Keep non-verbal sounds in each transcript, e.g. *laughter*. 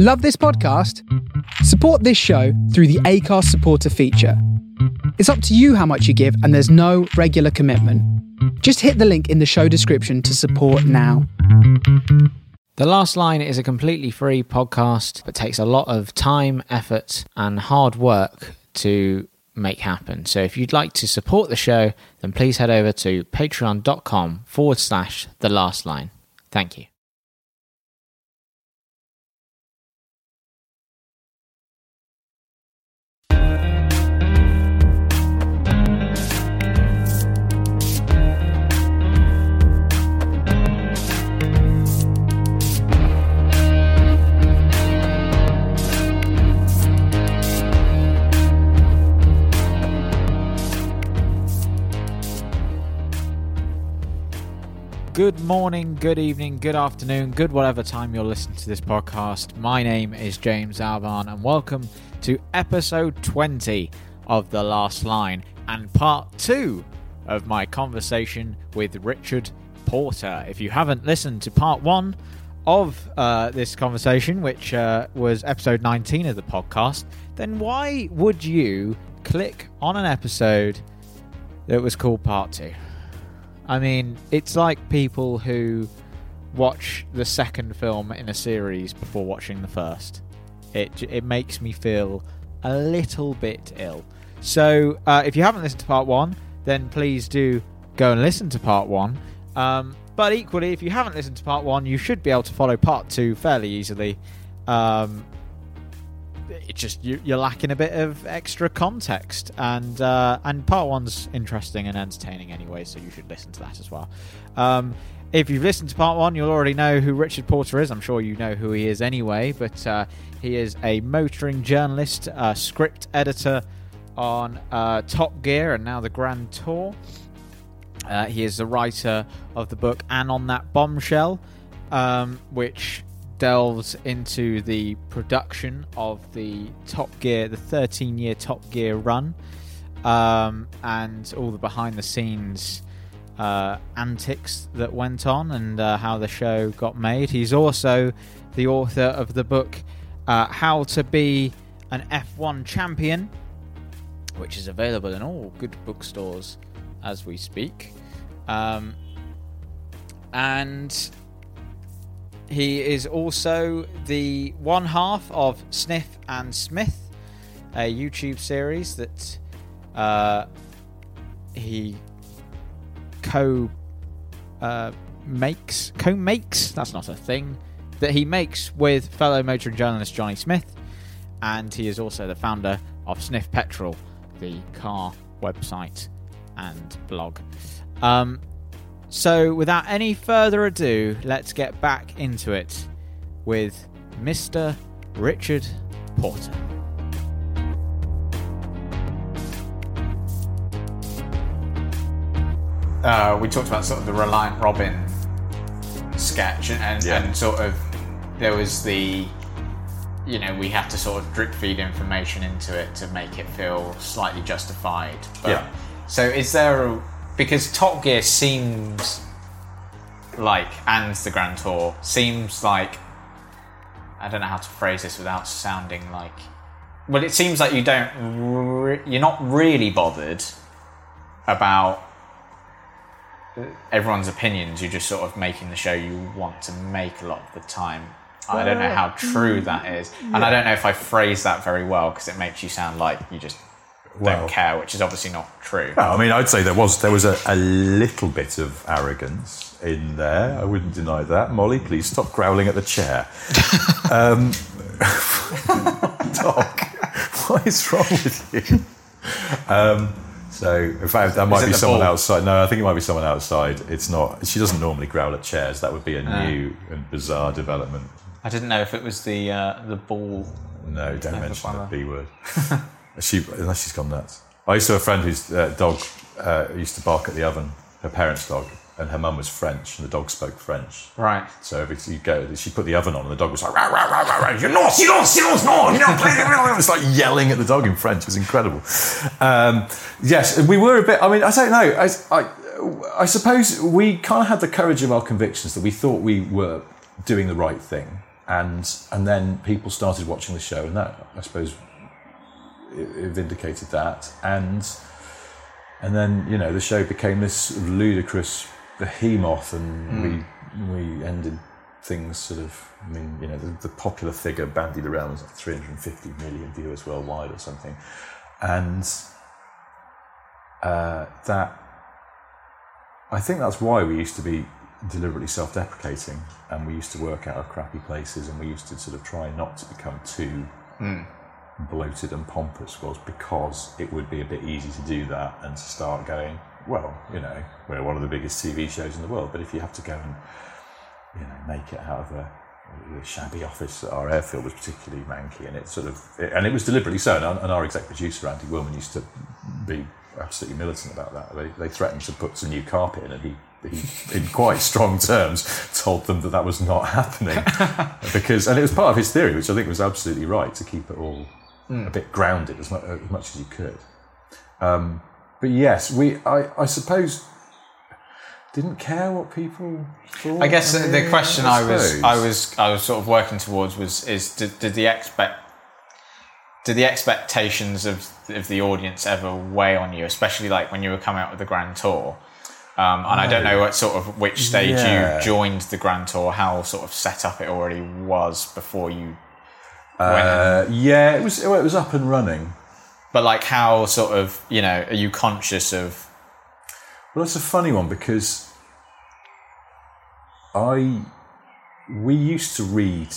Love this podcast? Support this show through the Acast supporter feature. It's up to you how much you give, and there's no regular commitment. Just hit the link in the show description to support now. The Last Line is a completely free podcast, but takes a lot of time, effort, and hard work to make happen. So if you'd like to support the show, then please head over to patreon.com forward slash The Last Line. Thank you. Good morning, good evening, good afternoon, good whatever time you're listening to this podcast. My name is James Albarn, and welcome to episode 20 of The Last Line and part two of my conversation with Richard Porter. If you haven't listened to part one of uh, this conversation, which uh, was episode 19 of the podcast, then why would you click on an episode that was called part two? I mean, it's like people who watch the second film in a series before watching the first. It it makes me feel a little bit ill. So, uh, if you haven't listened to part one, then please do go and listen to part one. Um, but equally, if you haven't listened to part one, you should be able to follow part two fairly easily. Um, it's just you, are lacking a bit of extra context, and uh, and part one's interesting and entertaining anyway, so you should listen to that as well. Um, if you've listened to part one, you'll already know who Richard Porter is. I'm sure you know who he is anyway, but uh, he is a motoring journalist, script editor on uh, Top Gear and now the Grand Tour. Uh, he is the writer of the book and on that bombshell, um, which delves into the production of the Top Gear, the 13 year Top Gear run, um, and all the behind the scenes uh, antics that went on and uh, how the show got made. He's also the author of the book uh, How to Be an F1 Champion, which is available in all good bookstores as we speak. Um, and he is also the one half of Sniff and Smith, a YouTube series that uh, he co uh, makes. Co makes? That's not a thing. That he makes with fellow motoring journalist Jonny Smith. And he is also the founder of Sniff Petrol, the car website and blog. Um, so, without any further ado, let's get back into it with Mr. Richard Porter. Uh, we talked about sort of the Reliant Robin sketch, and, Yeah. and sort of there was the, you know, we have to sort of drip feed information into it to make it feel slightly justified. But, Yeah. So, is there a because Top Gear seems like, and the Grand Tour seems like, I don't know how to phrase this without sounding like. Well, it seems like you don't, re- you're not really bothered about everyone's opinions. You're just sort of making the show you want to make a lot of the time. I don't know how true mm, that is, and I don't know if I phrase that very well because it makes you sound like you just Well- don't care, which is obviously not true. No, I mean, I'd say there was there was a, a little bit of arrogance in there. I wouldn't deny that. Molly, please stop growling at the chair. *laughs* um, *laughs* Doc, what is wrong with you? Um, so, in fact, that might be someone ball? outside. No, I think it might be someone outside. It's not. She doesn't normally growl at chairs. That would be a new and bizarre development. I didn't know if it was the uh, the ball. No, don't mention the. B word. *laughs* she, unless she's gone nuts. I used to have a friend whose uh, dog uh, used to bark at the oven, her parents' dog, and her mum was French, and the dog spoke French. Right. So every you go, she put the oven on, and the dog was like, rah, rah, rah, rah, rah, know, silence, silence, no, you know, it's like yelling at the dog in French. It was incredible. Um, yes, we were a bit. I mean, I don't know. I, I, I suppose we kind of had the courage of our convictions that we thought we were doing the right thing. and and then people started watching the show, and that I suppose it, it vindicated that, and and then you know the show became this ludicrous behemoth, and we we ended things sort of. I mean, you know, the, the popular figure bandied around was like 350 million viewers worldwide or something, and uh, that I think that's why we used to be deliberately self-deprecating, and we used to work out of crappy places, and we used to sort of try not to become too bloated and pompous. Was because it would be a bit easy to do that and to start going, well, you know, we're one of the biggest TV shows in the world, but if you have to go and you know make it out of a the shabby office at our airfield was particularly manky, and it sort of, and it was deliberately so. And our, and our exec producer Andy Wilman used to be absolutely militant about that. They, they threatened to put some new carpet in, and he, he, in quite strong terms, told them that that was not *laughs* happening *laughs* because, and it was part of his theory, which I think was absolutely right, to keep it all a bit grounded as much, as much as you could. Um, but yes, we, I, I suppose. Didn't care what people thought. I guess the- the question I, was I was I was sort of working towards was is did, did the expect did the expectations of of the audience ever weigh on you, especially like when you were coming out with the Grand Tour? Um, and I don't know what sort of which stage Yeah. you joined the Grand Tour, how sort of set up it already was before you Uh, yeah, it was. It was up and running. But like, how sort of you know are you conscious of? Well, it's a funny one because I we used to read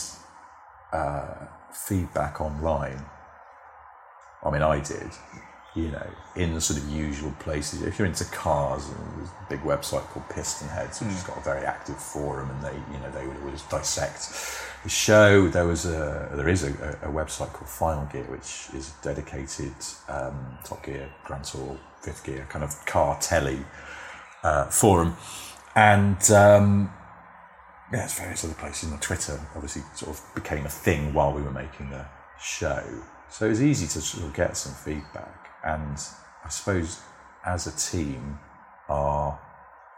uh, feedback online. I mean, I did, you know, in the sort of usual places. If you're into cars, and there's a big website called PistonHeads, which has got a very active forum, and they, you know, they would always dissect the show. There was a, there is a, a website called Final Gear, which is dedicated um, Top Gear, Grand Tour, Fifth Gear kind of car telly uh, forum, and um, yeah, there's various other places. And Twitter obviously sort of became a thing while we were making the show, so it was easy to sort of get some feedback. And I suppose as a team, our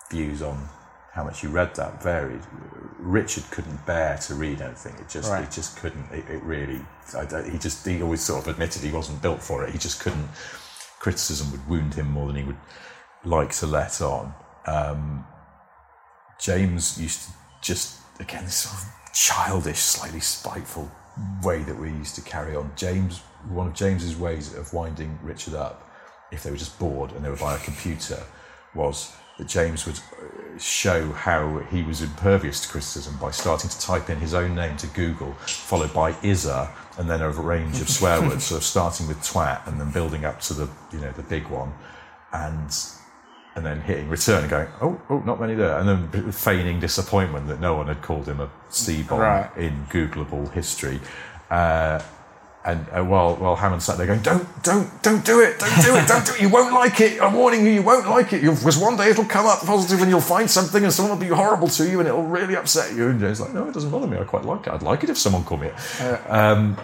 views on how much you read that varied. Richard couldn't bear to read anything. It just, Right. it just couldn't. It, it really. I he just, he always sort of admitted he wasn't built for it. He just couldn't. Criticism would wound him more than he would like to let on. Um, James used to just again this sort of childish, slightly spiteful way that we used to carry on. James, one of James's ways of winding Richard up, if they were just bored and they were by a computer, was that James would uh, show how he was impervious to criticism by starting to type in his own name to Google, followed by Isa, and then a range of swear words, sort of starting with twat and then building up to the you know the big one, and and then hitting return and going, oh, oh, not many there, and then feigning disappointment that no one had called him a C bomb Right. in Googleable history. Uh, and uh, while while Hammond sat there going, don't, don't, don't do it, don't do it, don't do it. You won't like it. I'm warning you, you won't like it. You'll, because one day it'll come up positive, and you'll find something, and someone will be horrible to you, and it'll really upset you. And James like, no, it doesn't bother me. I quite like it. I'd like it if someone called me it. Um,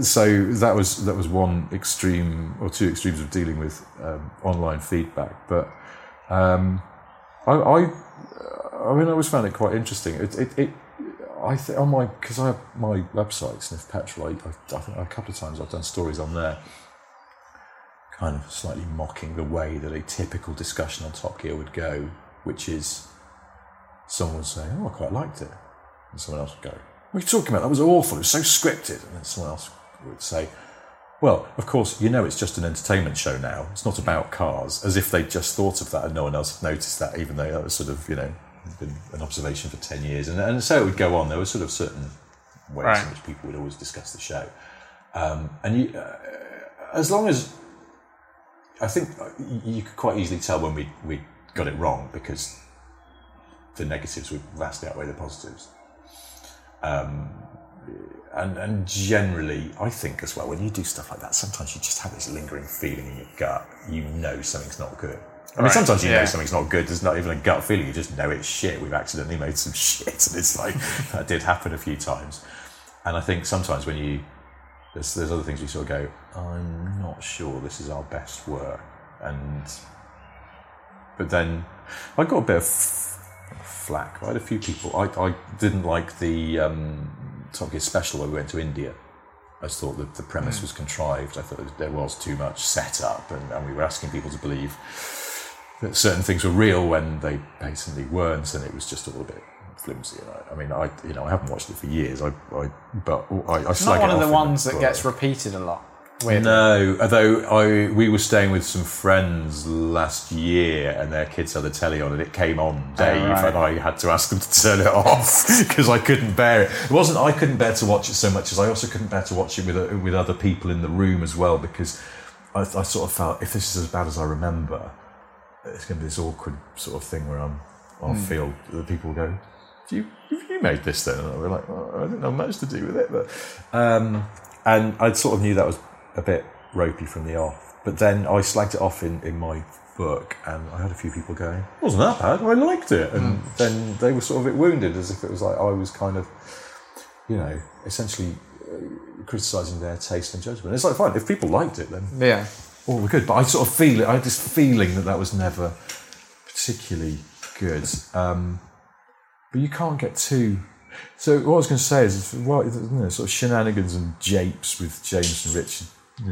so that was that was one extreme or two extremes of dealing with um, online feedback. But um, I, I, I mean, I always found it quite interesting. It, it, it I think on my because I have my website Sniff Petrol. I, I, I think a couple of times I've done stories on there, kind of slightly mocking the way that a typical discussion on Top Gear would go, which is someone would say, "Oh, I quite liked it," and someone else would go, "What are you talking about? That was awful. It was so scripted," and then someone else would say. Well, of course, you know it's just an entertainment show now. It's not about cars, as if they'd just thought of that and no one else had noticed that, even though that was sort of, you know, been an observation for 10 years. And, and so it would go on. There were sort of certain ways Right. in which people would always discuss the show. Um, and you, uh, as long as, I think uh, you- you could quite easily tell when we, we got it wrong because the negatives would vastly outweigh the positives. Um, and, and generally, I think as well, when you do stuff like that, sometimes you just have this lingering feeling in your gut. You know something's not good. I mean, Right, sometimes you know something's not good. There's not even a gut feeling. You just know it's shit. We've accidentally made some *laughs* shit, and it's like *laughs* that did happen a few times. And I think sometimes when you there's there's other things you sort of go, I'm not sure this is our best work, and but then I got a bit of f- flack. I had a few people. I, I didn't like the um, Top Gear special where we went to India. I just thought that the premise hmm. was contrived. I thought there was too much setup, and, and we were asking people to believe that certain things were real when they basically weren't, and it was just all a bit flimsy. And I, I mean, I you know I haven't watched it for years. I, I but I, I It's not one of the ones that gets repeated a lot. Weirdly. No, although I we were staying with some friends last year, and their kids had the telly on, and it came on Dave, right. and I had to ask them to turn it off *laughs* because I couldn't bear it. It wasn't I couldn't bear to watch it so much as I also couldn't bear to watch it with uh, with other people in the room as well because I, I sort of felt if this is as bad as I remember, it's going to be this awkward sort of thing where I'm I'll feel that people will go. "Have You, have you made this then? And I'll be like, oh, I didn't have much to do with it, but um, and I sort of knew that was a bit ropey from the off. But then I slagged it off in, in my book, and I had a few people going, "Wasn't that bad? I liked it." And then they were sort of a bit wounded, as if it was like I was kind of, you know, essentially uh, criticising their taste and judgment. It's like fine if people liked it, then Yeah. all were good. But I sort of feel it. I had this feeling that that was never particularly good. Um, but you can't get too. So what I was going to say is, well, you know, sort of shenanigans and japes with James and Richard.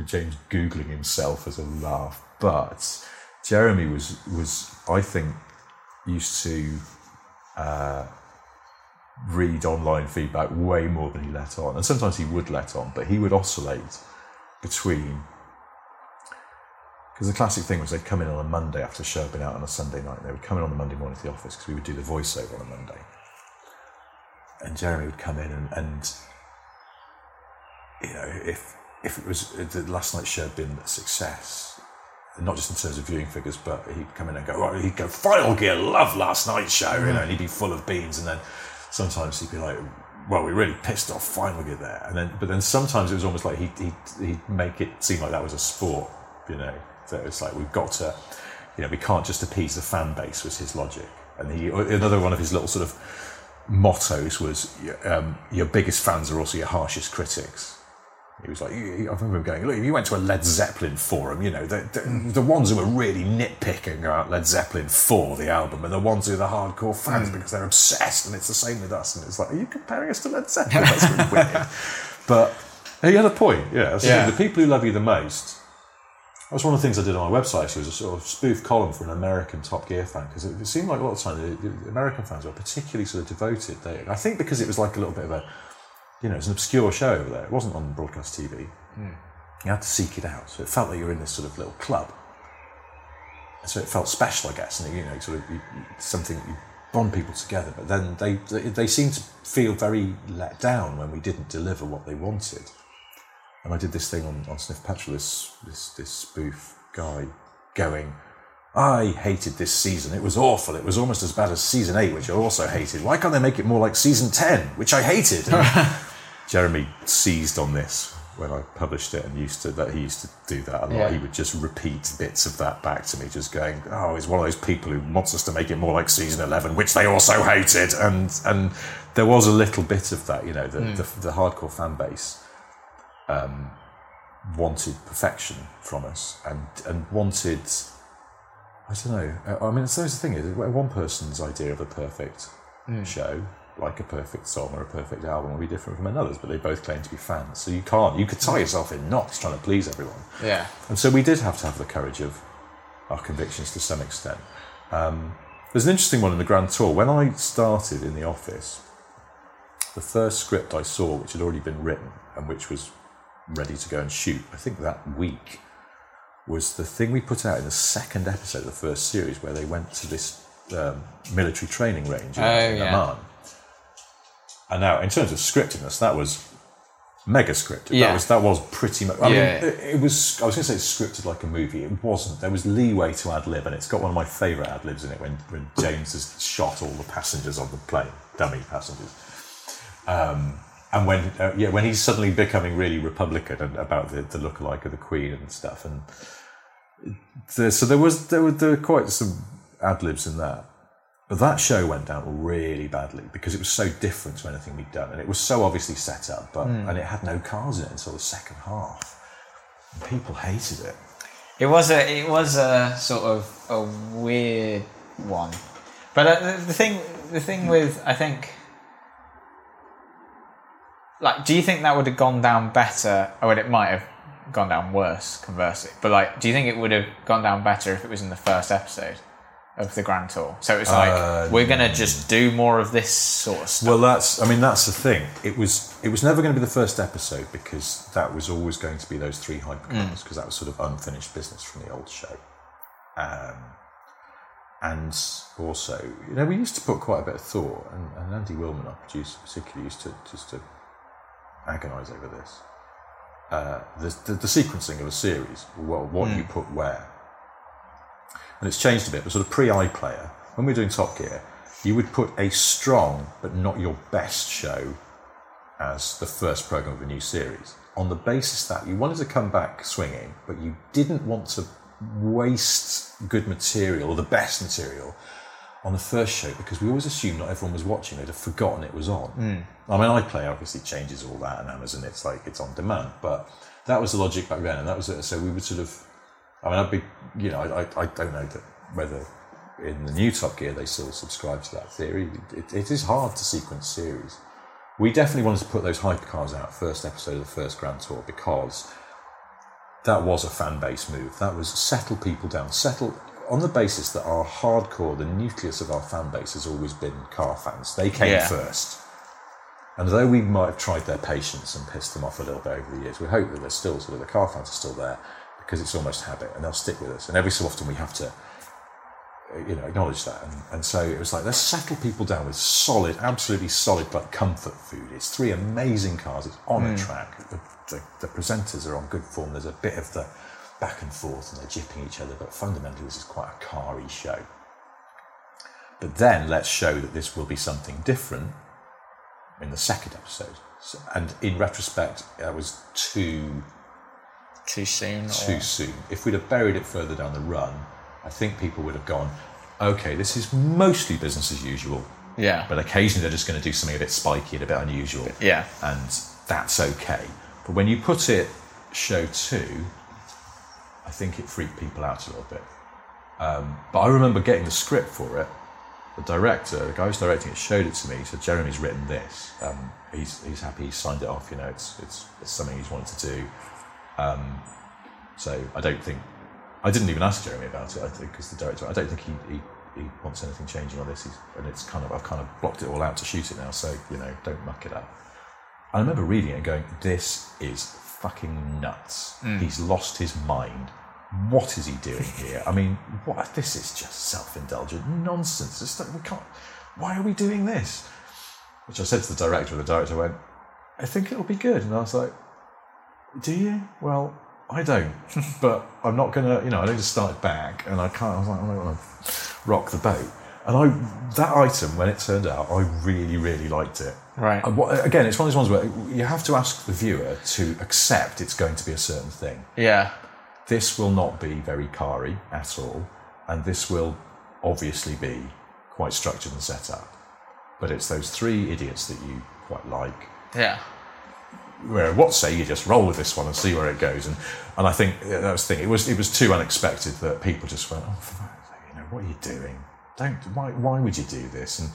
James googling himself as a laugh, but Jeremy was was I think used to uh, read online feedback way more than he let on, and sometimes he would let on, but he would oscillate between because the classic thing was they'd come in on a Monday after the show had been out on a Sunday night. And they would come in on a Monday morning to the office because we would do the voiceover on a Monday. And Jeremy would come in and, and you know, if if it was the last night's show had been a success, not just in terms of viewing figures, but he'd come in and go, he'd go, Final Gear, love last night's show, you know, and he'd be full of beans. And then sometimes he'd be like, well, we really pissed off Final Gear there. And then, but then sometimes it was almost like he'd, he'd, he'd make it seem like that was a sport, you know, that it's like we've got to, you know, we can't just appease the fan base was his logic. And he, another one of his little sort of mottos was, um, your biggest fans are also your harshest critics. He was like, I remember him going, look, if you went to a Led Zeppelin forum, you know, the, the, the ones who are really nitpicking about Led Zeppelin for the album and the ones who are the hardcore fans hmm. because they're obsessed, and it's the same with us. And it's like, are you comparing us to Led Zeppelin? That's really weird. *laughs* But he had a point, yeah. The Yeah. The people who love you the most. That was one of the things I did on my website. Actually, was a sort of spoof column for an American Top Gear fan because it, it seemed like a lot of time the, the American fans were particularly sort of devoted. They, I think because it was like a little bit of a you know, it's an obscure show over there. It wasn't on broadcast TV. Hmm. You had to seek it out. So it felt like you were in this sort of little club. And so it felt special, I guess, and you know, sort of you, something that you bond people together. But then they, they they seemed to feel very let down when we didn't deliver what they wanted. And I did this thing on, on Sniff Petrol, this, this this spoof guy going, I hated this season. It was awful. It was almost as bad as season eight, which I also hated. Why can't they make it more like season ten, which I hated? *laughs* Jeremy seized on this when I published it and used to that he used to do that a lot. Yeah. He would just repeat bits of that back to me, just going, "Oh, he's one of those people who wants us to make it more like season eleven, which they also hated." And and there was a little bit of that, you know, the the, the hardcore fan base um, wanted perfection from us and and wanted. I don't know. I mean, so the thing is, one person's idea of a perfect show, like a perfect song or a perfect album, will be different from another's, but they both claim to be fans. So you can't, you could tie yourself in knots trying to please everyone. Yeah. And so we did have to have the courage of our convictions to some extent. Um, there's an interesting one in the Grand Tour. When I started in the office, the first script I saw, which had already been written and which was ready to go and shoot, I think that week, was the thing we put out in the second episode of the first series where they went to this um, military training range in, Oh, in yeah. And now, in terms of scriptedness, that was mega scripted. Yeah. That was that was pretty much. I Yeah. mean, it, it was. I was going to say scripted like a movie. It wasn't. There was leeway to ad lib, and it's got one of my favourite ad libs in it when when James has shot all the passengers on the plane, dummy passengers. Um, and when uh, yeah, when he's suddenly becoming really Republican and about the the lookalike of the Queen and stuff, and the, so there was there were there were quite some ad libs in that. But that show went down really badly because it was so different to anything we'd done, and it was so obviously set up, but and it had no cars in it until the second half. And people hated it. It was a it was a sort of a weird one, but uh, the, the thing the thing with I think like, do you think that would have gone down better? Or well, it might have gone down worse, conversely. But like, do you think it would have gone down better if it was in the first episode of the Grand Tour? So it's like Uh, we're gonna just do more of this sort of stuff. Well, that's. I mean, that's the thing. It was. It was never going to be the first episode because that was always going to be those three hypercars because that was sort of unfinished business from the old show. Um, and also, you know, we used to put quite a bit of thought, and, and Andy Wilman, our producer, particularly used to just to agonise over this. Uh, the, the, the sequencing of a series, well, what you put where. And it's changed a bit, but sort of pre iPlayer, when we were doing Top Gear, you would put a strong but not your best show as the first program of a new series on the basis that you wanted to come back swinging, but you didn't want to waste good material or the best material on the first show because we always assumed not everyone was watching; they'd have forgotten it was on. Hmm. I mean, iPlayer obviously changes all that, and Amazon it's like it's on demand, but that was the logic back then, and that was it. So we would sort of, I mean, I'd be, you know, I, I, I don't know that whether in the new Top Gear they still subscribe to that theory. It, it is hard to sequence series. We definitely wanted to put those hypercars out first episode of the first Grand Tour because that was a fan base move. That was settle people down, settle on the basis that our hardcore, the nucleus of our fan base has always been car fans. They came Yeah. first. And though we might have tried their patience and pissed them off a little bit over the years, we hope that they're still sort of the car fans are still there because it's almost habit and they'll stick with us. And every so often we have to you know, acknowledge that. And, and so it was like, let's settle people down with solid, absolutely solid, like comfort food. It's three amazing cars. It's on a hmm. track. The, the, the presenters are on good form. There's a bit of the back and forth and they're jipping each other, but fundamentally, this is quite a car-y show. But then let's show that this will be something different in the second episode. So, and in retrospect, that was too Too soon. too or- soon. If we'd have buried it further down the run, I think people would have gone, okay, this is mostly business as usual, Yeah. but occasionally they're just going to do something a bit spiky and a bit unusual. Yeah. And that's okay. But when you put it show two, I think it freaked people out a little bit. Um, but I remember getting the script for it. The director, the guy who's directing it, showed it to me. He said, "Jeremy's written this. Um, he's he's happy. He's signed it off. You know, it's it's, it's something he's wanted to do." Um, so I don't think I didn't even ask Jeremy about it. Because the director, I don't think he, he, he wants anything changing on this. He's, and it's kind of I've kind of blocked it all out to shoot it now. So you know, don't muck it up. I remember reading it and going, "This is fucking nuts. He's lost his mind. What is he doing here? I mean, what? This is just self-indulgent nonsense. It's like, we can't. Why are we doing this?" Which I said to the director, and the director went, "I think it'll be good." And I was like, "Do you? Well, I don't. *laughs* but I'm not gonna. You know, I don't just started back, and I can't. I was like, I don't want to rock the boat." And I that item when it turned out, I really, really liked it. Right. What, again, it's one of those ones where you have to ask the viewer to accept it's going to be a certain thing. Yeah. This will not be very car-y at all, and this will obviously be quite structured and set up. But it's those three idiots that you quite like. Yeah. Where what say you just roll with this one and see where it goes, and and I think that was the thing. It was it was too unexpected that people just went, oh, for you know, what are you doing? Don't why why would you do this? And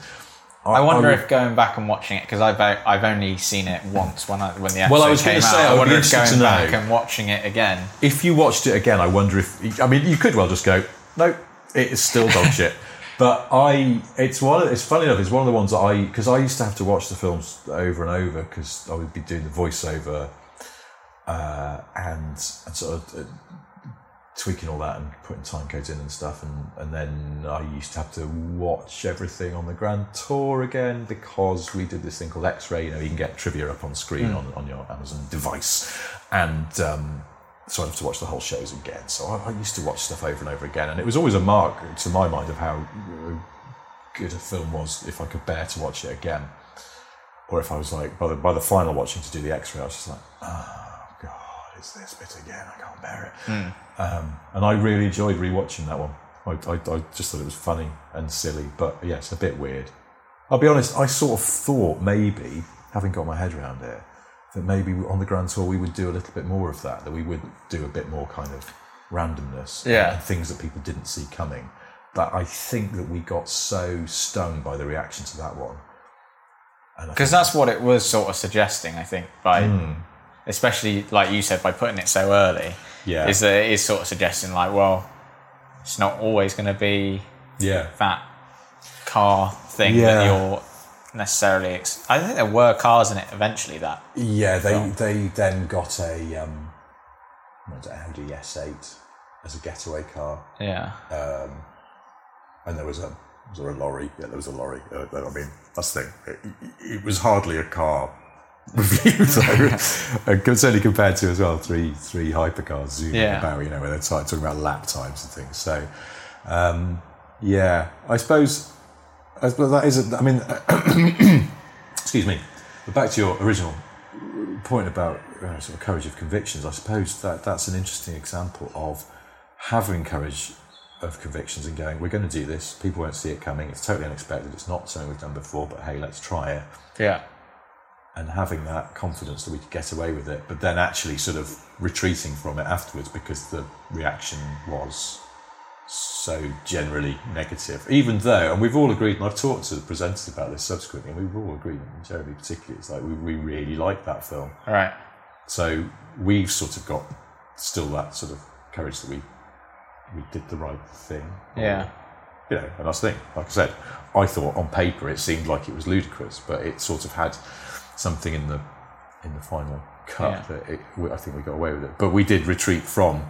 I wonder would- if going back and watching it because I've I've only seen it once when I when the episode Well, I was came gonna out. say, I I wonder if going to back and watching it again. if you watched it again, I wonder if I mean you could well just go, no, it is still dog shit. *laughs* But I, it's one. Of, it's funny enough. It's one of the ones that I because I used to have to watch the films over and over because I would be doing the voiceover uh, and and sort of uh, tweaking all that and putting time codes in and stuff. And and then I used to have to watch everything on the Grand Tour again because we did this thing called X-ray. You know, you can get trivia up on screen on, on your Amazon device, and um, so I'd have to watch the whole shows again. So I, I used to watch stuff over and over again, and it was always a mark to my mind of how good a film was if I could bear to watch it again, or if I was like by the by the final watching to do the X-ray, I was just like, oh god, it's this bit again. I can't bear it. Um, and I really enjoyed rewatching that one. I, I, I just thought it was funny and silly, but yeah, a bit weird. I'll be honest, I sort of thought maybe, having got my head around it, that maybe on the Grand Tour we would do a little bit more of that, that we would do a bit more kind of randomness Yeah. and things that people didn't see coming. But I think that we got so stung by the reaction to that one Because that's what it was sort of suggesting, I think, by hmm. especially like you said, by putting it so early. Yeah. Is that it is sort of suggesting like, well, it's not always going to be yeah, that car thing Yeah. that you're necessarily. Ex- I think there were cars in it eventually that. yeah. They Film. they then got a um, what was it, Audi S8 as a getaway car, Yeah. Um, and there was a was there a lorry? Yeah, there was a lorry. Uh, I mean, that's the thing. It, it was hardly a car *laughs* review, uh, certainly compared to as well three three hypercars zooming Yeah. about. You know, where they're talking about lap times and things. So, um, yeah, I suppose. Suppose that is. A, I mean, *coughs* excuse me. But back to your original point about uh, sort of courage of convictions. I suppose that that's an interesting example of having courage of convictions and going, we're going to do this. People won't see it coming. It's totally unexpected. It's not something we've done before, but hey, let's try it. Yeah. And having that confidence that we could get away with it, but then actually sort of retreating from it afterwards because the reaction was so generally negative. Even though, and we've all agreed, and I've talked to the presenters about this subsequently, and we've all agreed, and Jeremy particularly, it's like we, we really like that film. All right. So we've sort of got still that sort of courage that we we did the right thing. Yeah. You know, and that's the thing. Like I said, I thought on paper it seemed like it was ludicrous, but it sort of had something in the in the final cut Yeah. that it, I think we got away with it. But we did retreat from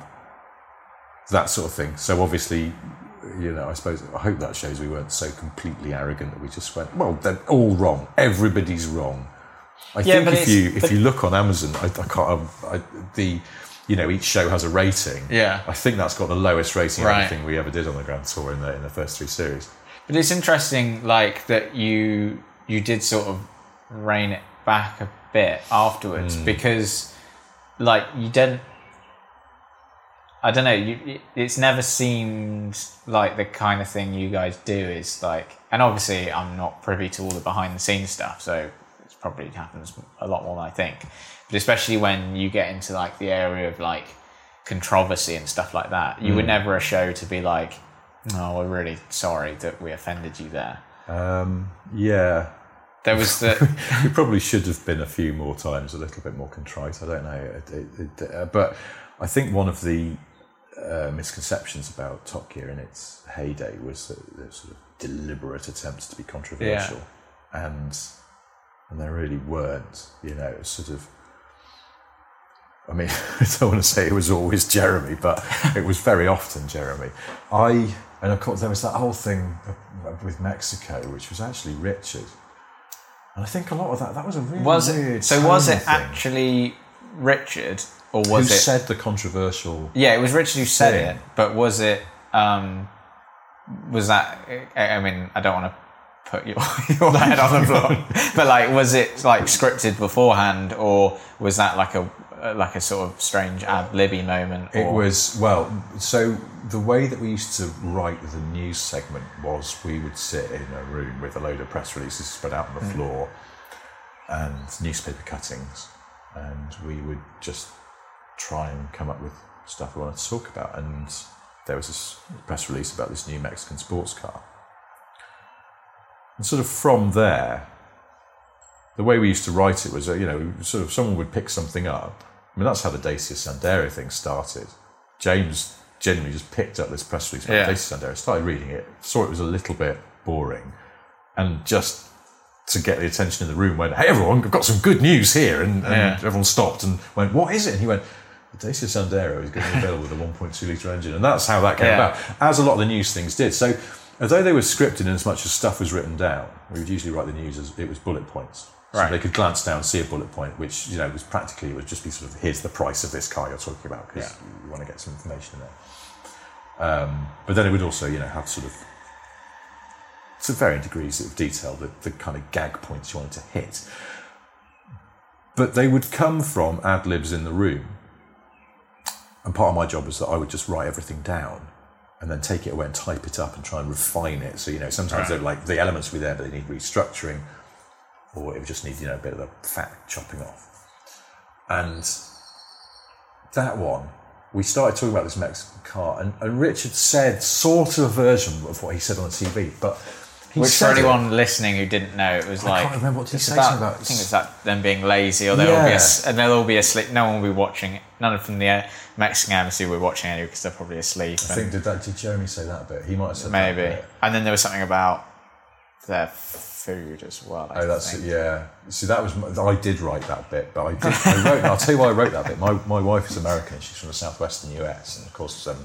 that sort of thing. So obviously, you know, I suppose I hope that shows we weren't so completely arrogant that we just went, well, they're all wrong. Everybody's wrong. I Yeah, think if you if you look on Amazon, I, I can't. Um, I, the you know each show has a rating. Yeah. I think that's got the lowest rating Right. of anything we ever did on the Grand Tour in the in the first three series. But it's interesting, like that you you did sort of rein it back a bit afterwards hmm. because, like, you didn't. I don't know. You, it's never seemed like the kind of thing you guys do is like, and obviously I'm not privy to all the behind the scenes stuff, so it probably happens a lot more than I think. But especially when you get into like the area of like controversy and stuff like that, you were never a show to be like, "Oh, we're really sorry that we offended you there." Um, yeah, There was the *laughs* we probably should have been a few more times a little bit more contrite. I don't know, It- it- it- uh, but I think one of the uh, misconceptions about Top Gear in its heyday was that the sort of deliberate attempts to be controversial, and and there really weren't. You know, sort of. I mean, *laughs* I don't want to say it was always Jeremy, but *laughs* it was very often Jeremy. I and of course there was that whole thing with Mexico, which was actually Richard. And I think a lot of that that was a really was weird. it so was it thing. actually Richard or who was it said the controversial? Yeah, it was Richard who said thing? it, but was it? Um, was that? I mean, I don't want to put your *laughs* your head on the floor, *laughs* but like, was it like scripted beforehand, or was that like a like a sort of strange ad libby moment? It was well. So the way that we used to write the news segment was we would sit in a room with a load of press releases spread out on the floor and newspaper cuttings, and we would just try and come up with stuff we wanted to talk about. And there was this press release about this new Mexican sports car, and sort of from there, the way we used to write it was, you know, sort of someone would pick something up. I mean, that's how the Dacia Sandero thing started. James genuinely just picked up this press release about Yeah. Dacia Sandero, started reading it, saw it was a little bit boring, and just to get the attention in the room went, "Hey everyone, I've got some good news here," and, and Yeah. everyone stopped and went, "What is it?" And he went. The Dacia Sandero is going to be built with a 1.2 litre engine, and that's how that came Yeah. about. As a lot of the news things did. So, although they were scripted in as much as stuff was written down, we would usually write the news as it was bullet points. So Right. they could glance down, see a bullet point, which you know was practically it would just be sort of here's the price of this car you're talking about because Yeah. you want to get some information in there. Um, but then it would also you know have sort of to varying degrees of detail the, the kind of gag points you wanted to hit. But they would come from ad libs in the room. And part of my job was that I would just write everything down and then take it away and type it up and try and refine it. So, you know, sometimes they're like the elements will be there, but they need restructuring, or it would just need, you know, a bit of the fat chopping off. And that one, we started talking about this Mexican car, and, and Richard said sort of a version of what he said on the TV, but He Which for said it. anyone listening who didn't know, it was I like I can't remember what he say about, about- I think it's that them being lazy, or they'll all be Yeah. as, and they'll all be asleep. No one will be watching it. None of them from the Mexican embassy be watching anyway because they're probably asleep. I think did that did Jeremy say that bit? He might have said maybe. That bit. And then there was something about their food as well. I Oh, that's think. it. Yeah. See, that was I did write that bit, but I did. I wrote. I'll tell you why I wrote that bit. My my wife is American. She's from the southwestern US, and of course, um,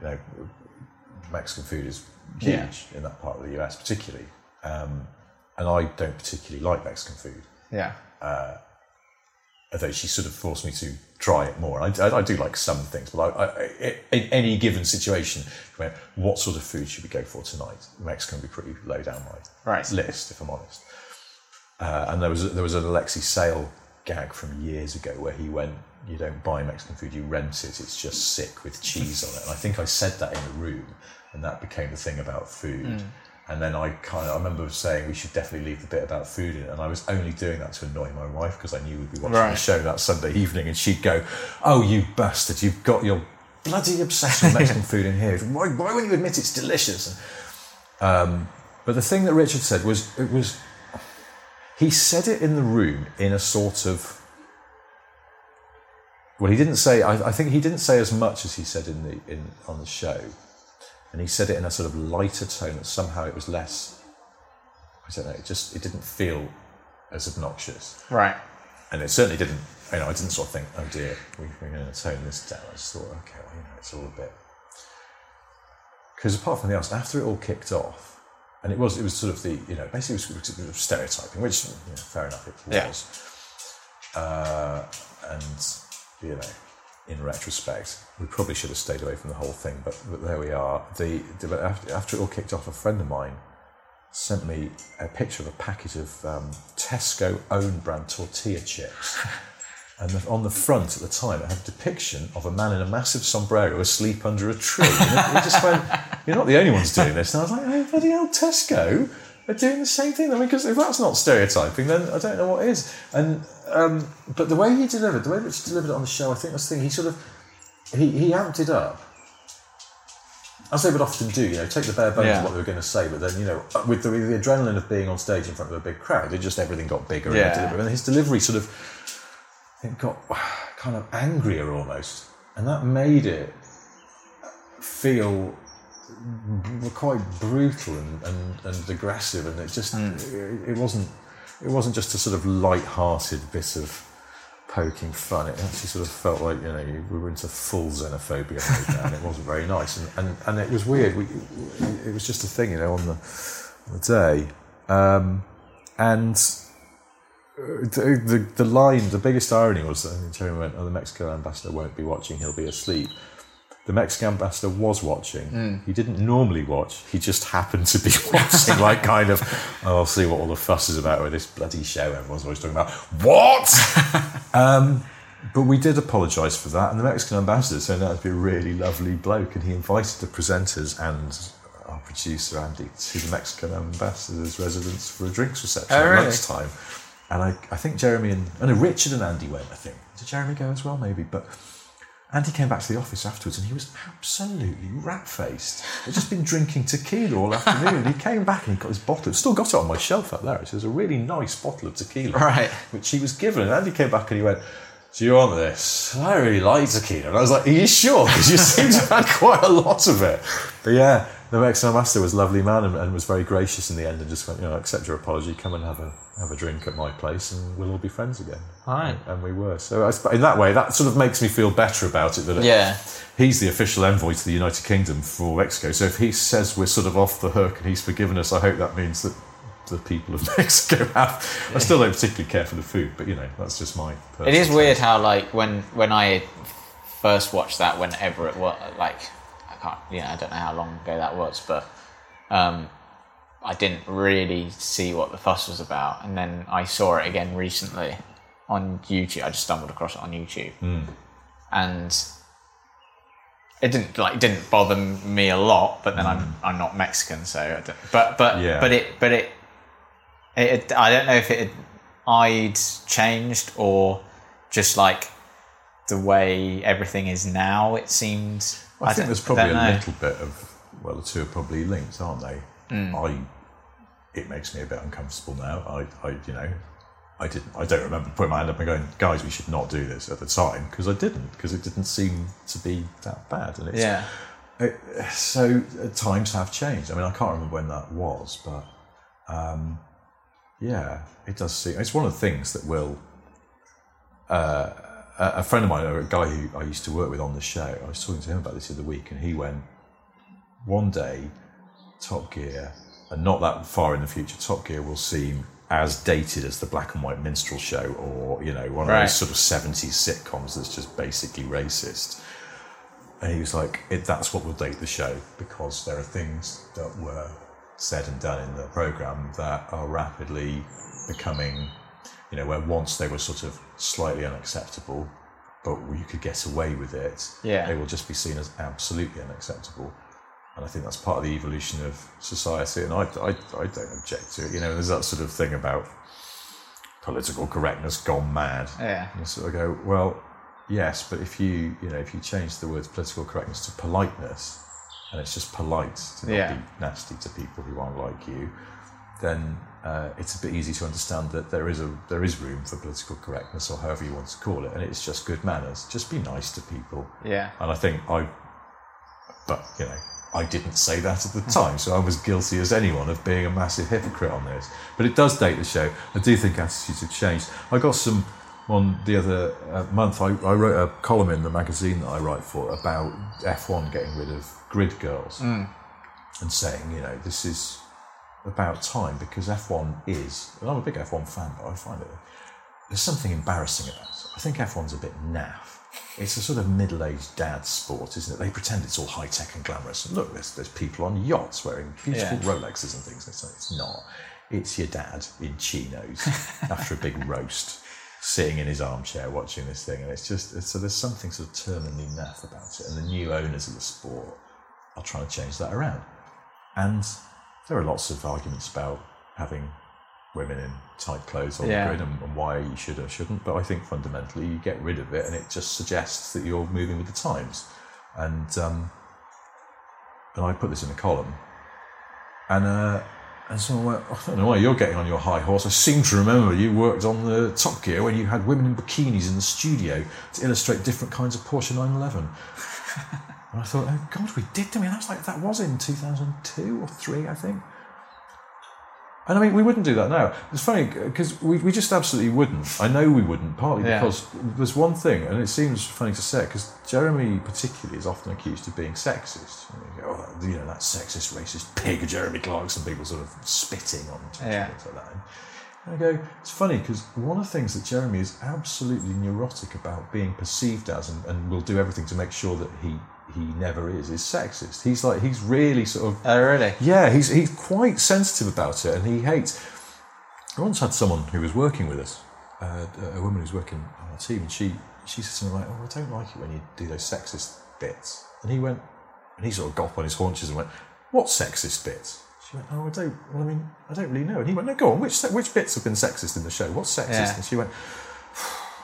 you know, Mexican food is huge Yeah. in that part of the US, particularly. Um, and I don't particularly like Mexican food. Yeah. although she sort of forced me to try it more. I, I, I do like some things, but I, I, in any given situation, what sort of food should we go for tonight? Mexican would be pretty low down my Right. list, if I'm honest. Uh, and there was there was an Alexei Sayle gag from years ago where he went, "You don't buy Mexican food, you rent it. It's just sick with cheese on it." And I think I said that in the room, and that became the thing about food. And then I kind of I remember saying we should definitely leave the bit about food in, and I was only doing that to annoy my wife because I knew we'd be watching the show that Sunday evening, and she'd go, "Oh, you bastard! You've got your bloody obsession with Mexican food in here. *laughs* Why, why won't you admit it's delicious?" Um, but the thing that Richard said was it was he said it in the room in a sort of well he didn't say I, I think he didn't say as much as he said in the in on the show and he said it in a sort of lighter tone that somehow it was less I don't know it just it didn't feel as obnoxious Right. and it certainly didn't you know I didn't sort of think oh dear we, we're going to tone this down I just thought okay well you know it's all a bit because apart from the else after it all kicked off and it was it was sort of the you know basically it was, it was stereotyping which you know, fair enough it Yeah. was uh, and you know in retrospect we probably should have stayed away from the whole thing but, but there we are the, the after, after it all kicked off a friend of mine sent me a picture of a packet of um, Tesco own brand tortilla chips. *laughs* And the, on the front at the time, it had a depiction of a man in a massive sombrero asleep under a tree. And we just went, *laughs* You're not the only ones doing this. And I was like, Oh, bloody hell, Tesco are doing the same thing. I mean, because if that's not stereotyping, then I don't know what is. And um, But the way he delivered, the way Rich delivered it on the show, I think that's the thing. He sort of, he, he amped it up as they would often do, you know, take the bare bones Yeah. of what they were going to say, but then, you know, uh, with the, with the adrenaline of being on stage in front of a big crowd, it just everything got bigger Yeah. and, and his delivery sort of it got uh, kind of angrier almost, and that made it feel quite brutal and, and, and aggressive, and it just hmm. it, it wasn't it wasn't just a sort of light-hearted bit of poking fun. It actually sort of felt like you know we were into full xenophobia, and it wasn't very nice. And, and, and it was weird. We, it was just a thing, you know, on the, on the day, um, and uh, the, the the line, the biggest irony was that Jeremy went, "Oh, the Mexico ambassador won't be watching; he'll be asleep." The Mexican ambassador was watching. He didn't normally watch. He just happened to be *laughs* watching, like kind of, oh, I'll see what all the fuss is about with this bloody show. Everyone's always talking about what. *laughs* um, but we did apologise for that, and the Mexican ambassador turned out to be a really lovely bloke, and he invited the presenters and our producer Andy to the Mexican ambassador's residence for a drinks reception Oh, at really? lunchtime. And I, I think Jeremy and know Richard and Andy went. I think did Jeremy go as well? Maybe, but Andy came back to the office afterwards and he was absolutely rat faced. He'd just been drinking tequila all afternoon. he came back and he got his bottle. Still got it on my shelf up there. It was a really nice bottle of tequila, Right. Which he was given. And Andy came back and he went. Do you want this? And I really like tequila. And I was like, Are you sure? Because you seem to have had quite a lot of it. But yeah, the Mexican ambassador was a lovely man and, and was very gracious in the end and just went, you know, accept your apology, come and have a have a drink at my place and we'll all be friends again. Right. And we were. So I, in that way, that sort of makes me feel better about it. That it- Yeah. he's the official envoy to the United Kingdom for Mexico. So if he says we're sort of off the hook and he's forgiven us, I hope that means that the people of *laughs* Mexico have. I still don't particularly care for the food, but you know, that's just my. It is weird taste. how like when when I first watched that, whenever it was like can't, you know, I don't know how long ago that was, but um, I didn't really see what the fuss was about, and then I saw it again recently on YouTube. I just stumbled across it on YouTube, Hmm. and it didn't like didn't bother me a lot. But then I'm I'm not Mexican, so but but Hmm. Yeah. but it but it, it, it I don't know if it had I'd changed or just like the way everything is now. It seemed. I, think there's probably a know. little bit of well, the two are probably linked, aren't they? Hmm. I it makes me a bit uncomfortable now. I, I you know, I didn't. I don't remember putting my hand up and going, guys, we should not do this at the time because I didn't because it didn't seem to be that bad. And it's, Yeah. it, so uh, times have changed. I mean, I can't remember when that was, but um, yeah, it does seem. It's one of the things that will. Uh, a friend of mine, a guy who I used to work with on the show, I was talking to him about this the other week, and he went, one day, Top Gear, and not that far in the future, Top Gear will seem as dated as the black and white minstrel show or, you know, one of those sort of 70s sitcoms that's just basically racist. And he was like, it, that's what will date the show because there are things that were said and done in the program that are rapidly becoming, you know, where once they were sort of slightly unacceptable, but you could get away with it, Yeah. they will just be seen as absolutely unacceptable. And I think that's part of the evolution of society. And I, I, I don't object to it. You know, there's that sort of thing about political correctness gone mad. Yeah. And so I go, well, yes, but if you, you know, if you change the words political correctness to politeness, and it's just polite to not Yeah. be nasty to people who aren't like you, then uh, it's a bit easy to understand that there is a there is room for political correctness or however you want to call it, and it's just good manners. Just be nice to people. Yeah. And I think I, but you know, I didn't say that at the *laughs* time, so I was guilty as anyone of being a massive hypocrite on this. But it does date the show. I do think attitudes have changed. I got some on the other uh, month. I, I wrote a column in the magazine that I write for about F1 getting rid of grid girls and saying, you know, this is about time because F1 is, and I'm a big F1 fan, but I find it there's something embarrassing about it. I think F1's a bit naff. It's a sort of middle-aged dad sport, isn't it? They pretend it's all high-tech and glamorous. And look, there's, there's people on yachts wearing beautiful Yeah. Rolexes and things. It's, it's not. It's your dad in chinos *laughs* after a big roast, sitting in his armchair watching this thing. And it's just, it's, so there's something sort of terminally naff about it. And the new owners of the sport are trying to change that around. And there are lots of arguments about having women in tight clothes on Yeah. the grid and, and why you should or shouldn't. But I think fundamentally you get rid of it and it just suggests that you're moving with the times. And um, and I put this in a column. And uh, and someone went, I don't know why you're getting on your high horse. I seem to remember you worked on the Top Gear when you had women in bikinis in the studio to illustrate different kinds of Porsche 911. *laughs* and I thought, oh God, we did. I mean, that was like that was in 2002 or three, I think. And I mean, we wouldn't do that now. It's funny because we, we just absolutely wouldn't. I know we wouldn't, partly Yeah. because there's one thing, and it seems funny to say, because Jeremy particularly is often accused of being sexist. You go, oh, that- you know that sexist, racist pig, Jeremy Clarkson, people sort of spitting on Twitter Yeah. and things like that. And I go, it's funny because one of the things that Jeremy is absolutely neurotic about being perceived as, and, and will do everything to make sure that he he never is, is sexist. He's like he's really sort of Oh, really? yeah, he's he's quite sensitive about it, and he hates. I once had someone who was working with us, uh, a woman who's working on our team, and she she said something like, "Oh, I don't like it when you do those sexist bits." And he went, and he sort of got up on his haunches and went, "What sexist bits?" She went, "Oh, I don't. Well, I mean, I don't really know." And he went, "No, go on. Which which bits have been sexist in the show? What's sexist?" Yeah. And she went.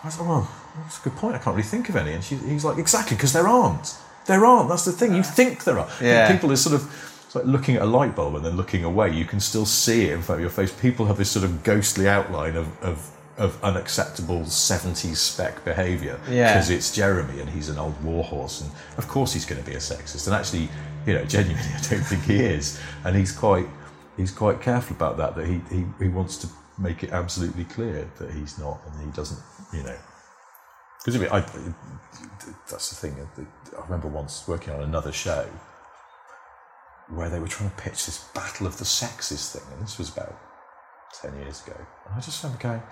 I said, well, that's a good point. I can't really think of any. And she, he's like, exactly, because there aren't. There aren't. That's the thing. You think there are. Yeah. People are sort of it's like looking at a light bulb and then looking away. You can still see it in front of your face. People have this sort of ghostly outline of, of, of unacceptable 70s spec behaviour Yeah. because it's Jeremy and he's an old warhorse. And of course he's going to be a sexist. And actually, you know, genuinely, *laughs* I don't think he is. And he's quite he's quite careful about that, that he, he, he wants to make it absolutely clear that he's not and he doesn't, you know. Because I, mean, I, that's the thing. I remember once working on another show where they were trying to pitch this battle of the sexes thing, and this was about 10 years ago. And I just remember going,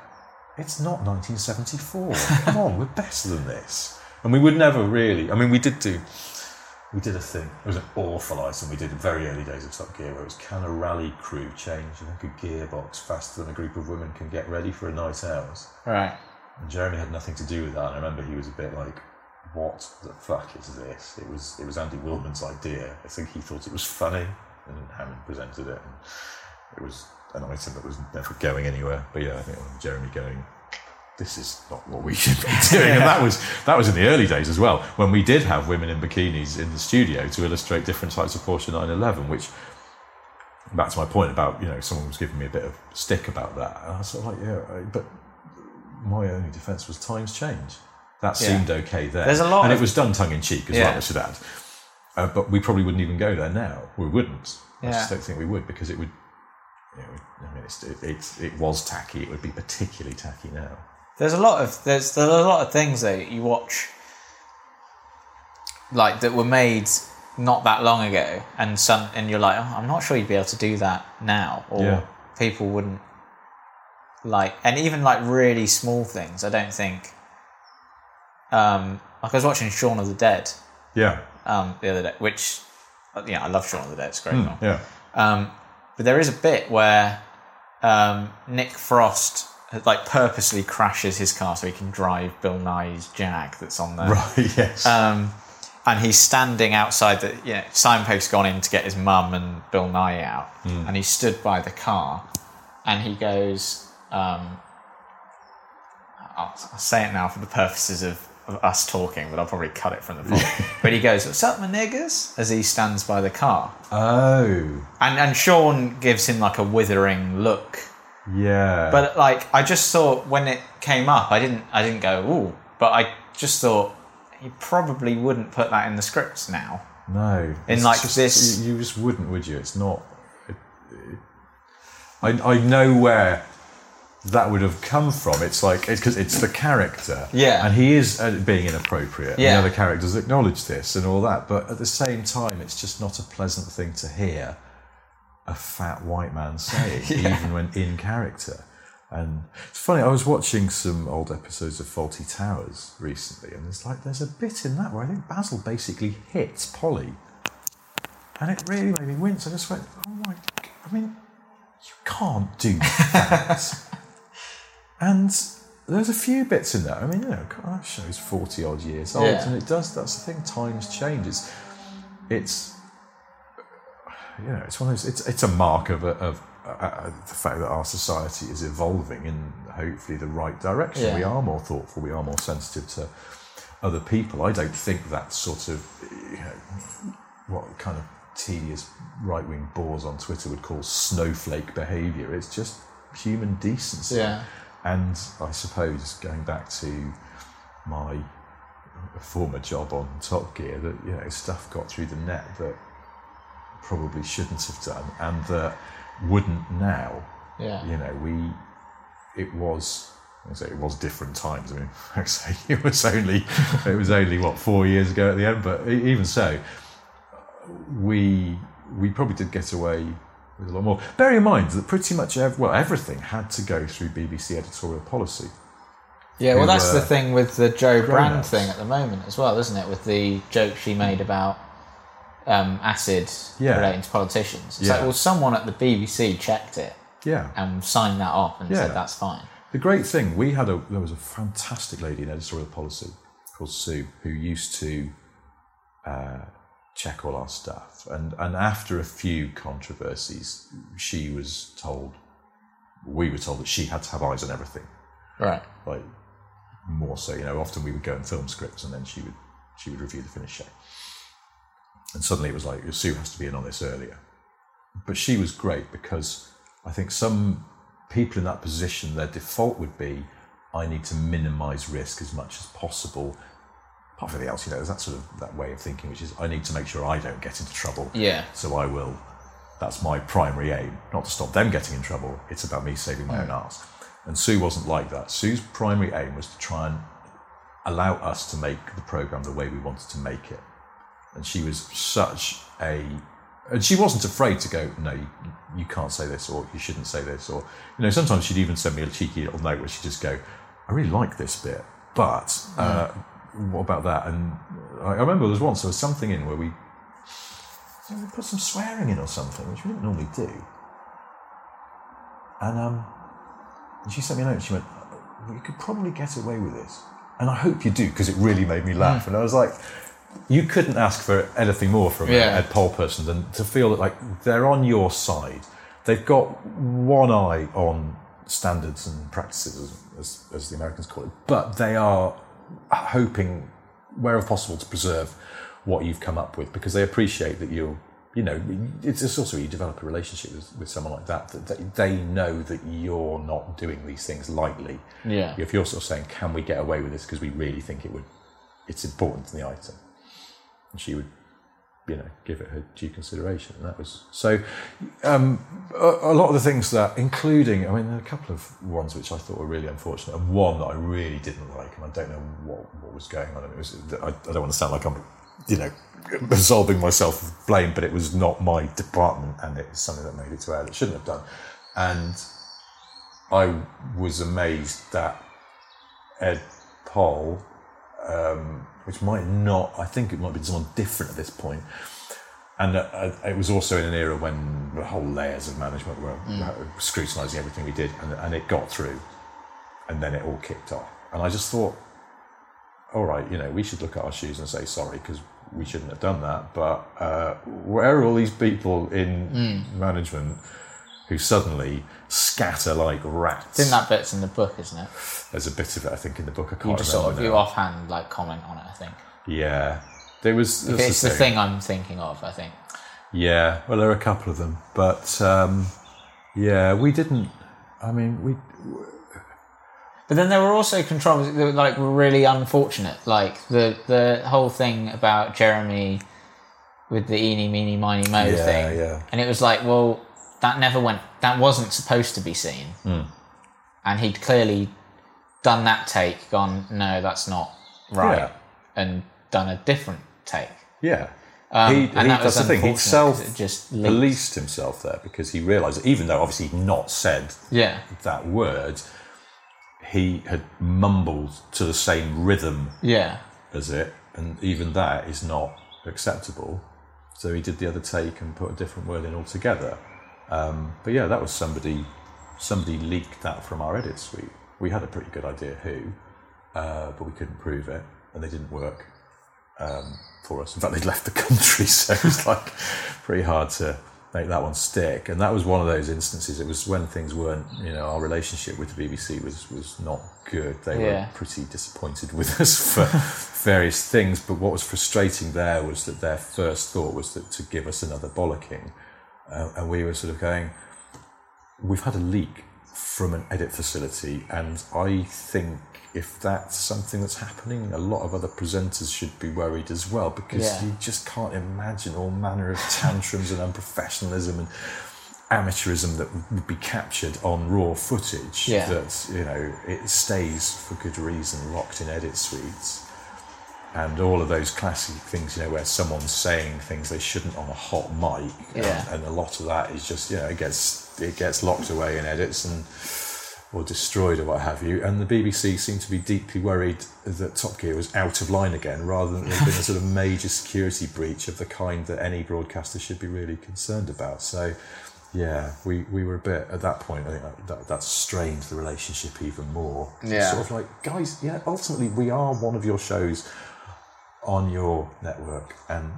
it's not 1974. *laughs* Come on, we're better than this. And we would never really, I mean, we did do, we did a thing. It was an awful item we did in very early days of Top Gear where it was can a rally crew change like a gearbox faster than a group of women can get ready for a night out? Right. Jeremy had nothing to do with that. I remember he was a bit like, "What the fuck is this?" It was it was Andy Wilman's idea. I think he thought it was funny, and Hammond presented it, and it was an item that was never going anywhere. But yeah, I think Jeremy going, "This is not what we *laughs* should be doing." And that was that was in the early days as well, when we did have women in bikinis in the studio to illustrate different types of Porsche 911, which back to my point about you know someone was giving me a bit of stick about that, and I was sort of like, yeah, but my only defence was times change. That Yeah. seemed okay there. There's a lot and of- it was done tongue in cheek as Yeah. well. I should add, uh, but we probably wouldn't even go there now. We wouldn't. I just don't think we would because it would. You know, I mean, it's, it, it, it was tacky. It would be particularly tacky now. There's a lot of there's there's a lot of things that you watch like that were made not that long ago, and some and you're like, oh, I'm not sure you'd be able to do that now, or Yeah. people wouldn't like, and even like really small things. I don't think. Um, like I was watching Shaun of the Dead Yeah. um, the other day, which yeah, I love Shaun of the Dead. It's a great film. Yeah. Um, but there is a bit where um, Nick Frost like purposely crashes his car so he can drive Bill Nighy's Jag that's on there. Right. *laughs* Yes. Um, and he's standing outside the. You know, Signpost gone in to get his mum and Bill Nighy out, Hmm. and he stood by the car, and he goes. Um, I'll, I'll say it now for the purposes of, of us talking, but I'll probably cut it from the pod. *laughs* but he goes, "What's up, my niggas?" as he stands by the car. oh. And and Shaun gives him like a withering look. Yeah. But like I just thought when it came up, I didn't I didn't go ooh, but I just thought he probably wouldn't put that in the scripts now. No, In like just- this- you, you just wouldn't, would you? It's not. It, it- I I know where that would have come from. It's like it's because it's the character, Yeah. and he is uh, being inappropriate. Yeah. and the other characters acknowledge this and all that, but at the same time, it's just not a pleasant thing to hear a fat white man *laughs* saying, even when in character. And it's funny. I was watching some old episodes of Fawlty Towers recently, and it's like there's a bit in that where I think Basil basically hits Polly, and it really made me wince. I just went, "Oh my! I mean, you can't do *laughs* that." And there's a few bits in there. I mean, you know, that show's forty odd years old, Yeah. and it does. That's the thing. Times change. It's, it's you know, it's one of those. It's it's a mark of a, of uh, the fact that our society is evolving in hopefully the right direction. Yeah. We are more thoughtful. We are more sensitive to other people. I don't think that sort of you know what kind of tedious right wing bores on Twitter would call snowflake behaviour. It's just human decency. Yeah. And I suppose going back to my former job on Top Gear, that you know stuff got through the net that probably shouldn't have done, and that wouldn't now. Yeah. You know, we it was. I say it was different times. I mean, *laughs* I say *laughs* it was only it was only what four years ago at the end, but even so, we we probably did get away with a lot more. Bear in mind that pretty much ev- well everything had to go through BBC editorial policy. Yeah, well, that's the thing with the Jo Brand thing at the moment as well, isn't it? With the joke she made about um, acid Yeah. relating to politicians. It's Yeah. like, well, someone at the BBC checked it Yeah. and signed that off and Yeah. said that's fine. The great thing we had a there was a fantastic lady in editorial policy called Sue who used to uh, check all our stuff, and and after a few controversies, she was told we were told that she had to have eyes on everything, Right. like more so. You know, often we would go and film scripts, and then she would she would review the finished show, and suddenly it was like Sue has to be in on this earlier. But she was great because I think some people in that position, their default would be, I need to minimise risk as much as possible. Apart from anything else, you know, there's that sort of that way of thinking, which is I need to make sure I don't get into trouble. Yeah. So I will. That's my primary aim, not to stop them getting in trouble. It's about me saving my own arse. And Sue wasn't like that. Sue's primary aim was to try and allow us to make the program the way we wanted to make it. And she was such a, and she wasn't afraid to go, no, you, you can't say this, or you shouldn't say this, or you know, sometimes she'd even send me a cheeky little note where she'd just go, I really like this bit, but uh, what about that? And I, I remember there was once there was something in where we we put some swearing in or something, which we didn't normally do. And um, she sent me a note. and She went, "You could probably get away with this, and I hope you do because it really made me laugh." And I was like, "You couldn't ask for anything more from Yeah. a, a poll person than to feel that like they're on your side. They've got one eye on standards and practices, as, as, as the Americans call it, but they are hoping, wherever possible, to preserve what you've come up with because they appreciate that you'll you know, it's just also you develop a relationship with, with someone like that that they, they know that you're not doing these things lightly. Yeah. If you're sort of saying, "Can we get away with this?" because we really think it would, it's important to the item, and she would, you know, give it her due consideration. And that was so. Um, a, a lot of the things that, including, I mean, a couple of ones which I thought were really unfortunate, and one that I really didn't like, and I don't know what what was going on. It was I, I don't want to sound like I'm, you know, absolving myself of blame, but it was not my department, and it was something that made it to air that shouldn't have done, and I was amazed that Ed Poll, um, which might not, I think it might be someone different at this point. And uh, it was also in an era when the whole layers of management were scrutinising everything we did, and, and it got through, and then it all kicked off. And I just thought, all right, you know, we should look at our shoes and say sorry because we shouldn't have done that. But uh, where are all these people in management who suddenly scatter like rats? I think that bit's in the book, isn't it? There's a bit of it, I think, in the book. I can't you just sort of you offhand like comment on it. I think Yeah, there was. it's the thing I'm thinking of. I think. Yeah, well, there are a couple of them, but um, yeah, we didn't. I mean, we. But then there were also controversies that were like really unfortunate, like the the whole thing about Jeremy with the eeny meeny miny mo Yeah, thing, yeah. and it was like, well, that never went, that wasn't supposed to be seen, Hmm. and he'd clearly done that take, gone, no, that's not right, Yeah. and done a different take. Yeah. Um, he, and he, that was that's the thing. He self just policed himself there because he realised, even though obviously he'd not said Yeah, that word, he had mumbled to the same rhythm yeah, as it, and even that is not acceptable. So he did the other take and put a different word in altogether. Um, but yeah, that was somebody. Somebody leaked that from our edit suite. We had a pretty good idea who, uh, but we couldn't prove it, and they didn't work um, for us. In fact, they'd *laughs* left the country, *laughs* so it was like pretty hard to make that one stick. And that was one of those instances. It was when things weren't, you know, our relationship with the BBC was was not good. They Yeah. were pretty disappointed *laughs* with us for various things. But what was frustrating there was that their first thought was that to give us another bollocking, uh, and we were sort of going, we've had a leak from an edit facility, and I think if that's something that's happening, a lot of other presenters should be worried as well because Yeah. you just can't imagine all manner of tantrums and unprofessionalism and amateurism that would be captured on raw footage. Yeah. That you know it stays for good reason locked in edit suites. And all of those classic things, you know, where someone's saying things they shouldn't on a hot mic, and- Yeah. and, a lot of that is just, you know, it gets it gets locked away in edits and or destroyed or what have you. And the BBC seemed to be deeply worried that Top Gear was out of line again, rather than there being a sort of major security breach of the kind that any broadcaster should be really concerned about. So, yeah, we, we were a bit at that point. I think that, that, that strained the relationship even more. Yeah. sort of like, guys, yeah, ultimately we are one of your shows on your network, and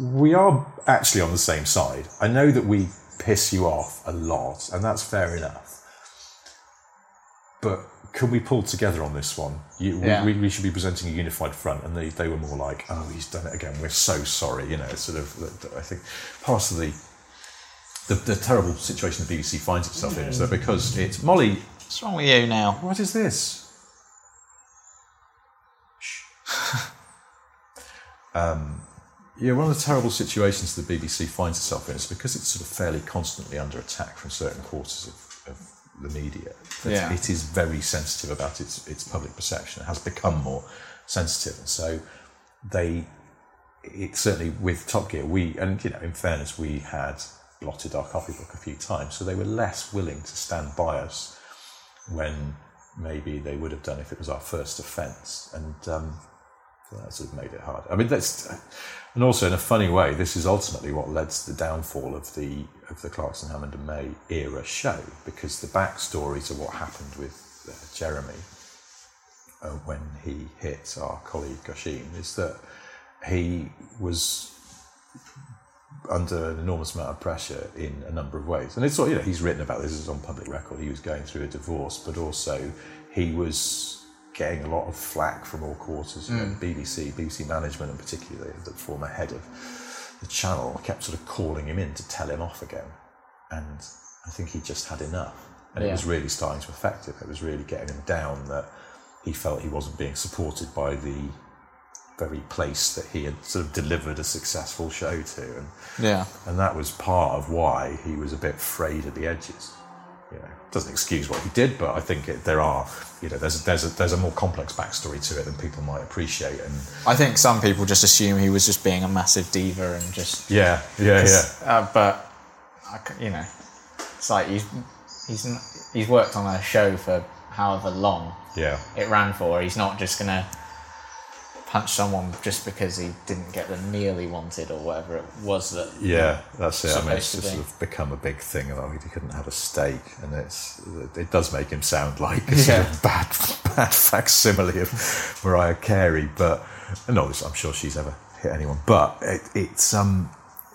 we are actually on the same side. I know that we piss you off a lot, and that's fair enough. But can we pull together on this one? You, we- Yeah. we, we should be presenting a unified front, and they, they were more like, "Oh, he's done it again. We're so sorry." You know, sort of. I think part of the the, the terrible situation the BBC finds itself in is that because it's Molly. what's wrong with you now? What is this? Um, yeah, one of the terrible situations the BBC finds itself in is because it's sort of fairly constantly under attack from certain quarters of, of the media. Yeah. It is very sensitive about its its public perception. It has become more sensitive, and so they. It certainly with Top Gear, we and you know, in fairness, we had blotted our copybook a few times, so they were less willing to stand by us when maybe they would have done if it was our first offence, and um, that sort of made it hard. I mean, that's and also in a funny way, this is ultimately what led to the downfall of the of the Clarkson, Hammond and May era show because the backstory to what happened with uh, Jeremy uh, when he hit our colleague Oisin is that he was under an enormous amount of pressure in a number of ways. And it's all, you know, he's written about this, it's on public record. He was going through a divorce, but also he was getting a lot of flack from all quarters, you know, mm. BBC, BBC management, and particularly the former head of the channel kept sort of calling him in to tell him off again, and I think he just had enough, and it was really starting to affect him. It was really getting him down that he felt he wasn't being supported by the very place that he had sort of delivered a successful show to, and Yeah. and that was part of why he was a bit frayed at the edges. You know, doesn't excuse what he did, but I think it, there are, you know, there's there's a, there's a more complex backstory to it than people might appreciate. And I think some people just assume he was just being a massive diva and just. yeah, yeah, yeah, Uh, but, I you know, it's like he's, he's, he's worked on a show for however long yeah, it ran for. He's not just going to punch someone just because he didn't get the meal he wanted or whatever it was that. yeah. That's it. I mean, it's just sort of become a big thing. About he couldn't have a steak, and it's it does make him sound like a sort Yeah. of bad bad facsimile of Mariah Carey. But no, I'm sure she's ever hit anyone. But it, it's um,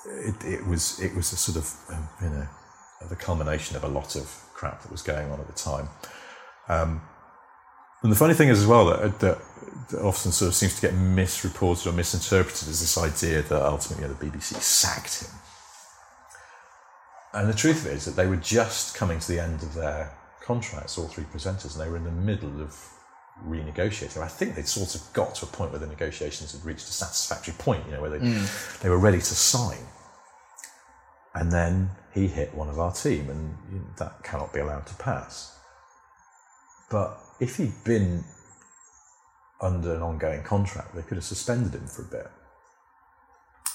it, it was it was a sort of um, you know the culmination of a lot of crap that was going on at the time. Um, and the funny thing is as well that, that, that often sort of seems to get misreported or misinterpreted is this idea that ultimately you know, the BBC sacked him. And the truth of it is that they were just coming to the end of their contracts, all three presenters, and they were in the middle of renegotiating. I think they'd sort of got to a point where the negotiations had reached a satisfactory point, you know, where they, mm. they were ready to sign. And then he hit one of our team, and that cannot be allowed to pass. But if he'd been under an ongoing contract, they could have suspended him for a bit.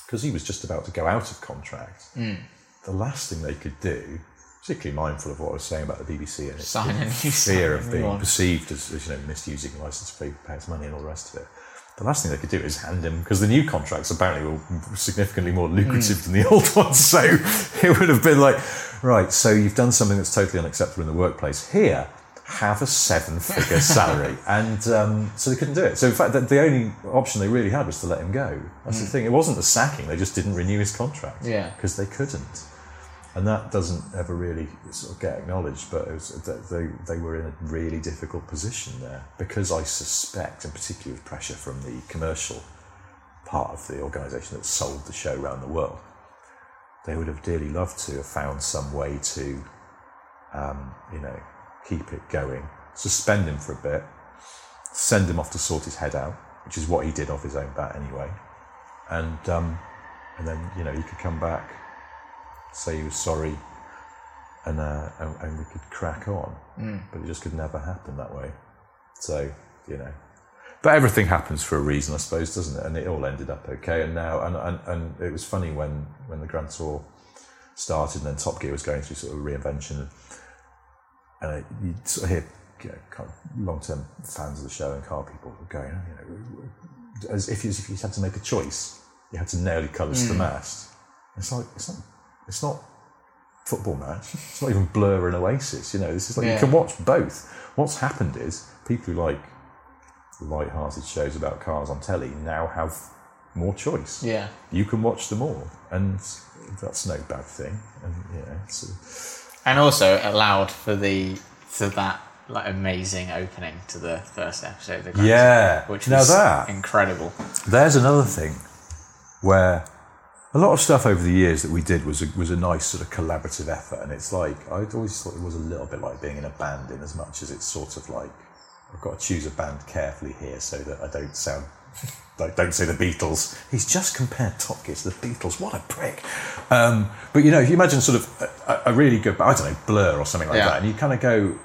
Because he was just about to go out of contract. The last thing they could do, particularly mindful of what I was saying about the BBC and its *laughs* fear of being perceived as, as, you know misusing license fee, payers money, and all the rest of it. The last thing they could do is hand him because the new contracts apparently were significantly more lucrative Hmm. than the *laughs* old ones. So *laughs* it would have been like, right, so you've done something that's totally unacceptable in the workplace. Here, have a seven-figure salary, *laughs* and um, so they couldn't do it. So in fact, the, the only option they really had was to let him go. That's the thing. It wasn't the sacking; they just didn't renew his contract. Hmm. Yeah. because they couldn't and that doesn't ever really sort of get acknowledged. But it was, they they were in a really difficult position there because I suspect, and particularly with pressure from the commercial part of the organisation that sold the show around the world, they would have dearly loved to have found some way to, um, you know, keep it going, suspend him for a bit, send him off to sort his head out, which is what he did off his own bat anyway, and um, and then you know he could come back say he was sorry and, uh, and, and we could crack on. But it just could never happen that way. So, you know. But everything happens for a reason, I suppose, doesn't it? And it all ended up okay. And now, and, and, and it was funny when, when the Grand Tour started and then Top Gear was going through sort of reinvention. And you sort of hear you know, kind of long-term fans of the show and car people going, oh, you know, as if you, as if you had to make a choice. You had to nail your colours to the hmm. mast. It's like it's not it's not football match. It's not even Blur and Oasis. You know, this is like Yeah. you can watch both. What's happened is people who like light-hearted shows about cars on telly now have more choice. Yeah. You can watch them all, and that's no bad thing. And know, it's, And also allowed for the for that like amazing opening to the first episode of the Yeah. Tour, which Now was that- incredible. There's another thing where a lot of stuff over the years that we did was a, was a nice sort of collaborative effort, and it's like I always thought it was a little bit like being in a band, in as much as it's sort of like I've got to choose a band carefully here so that I don't sound like don't say the Beatles. He's just compared Top Gear to the Beatles. What a prick! Um, but you know, if you imagine sort of a, a really good, I don't know, Blur or something like Yeah. that, and you kind of go,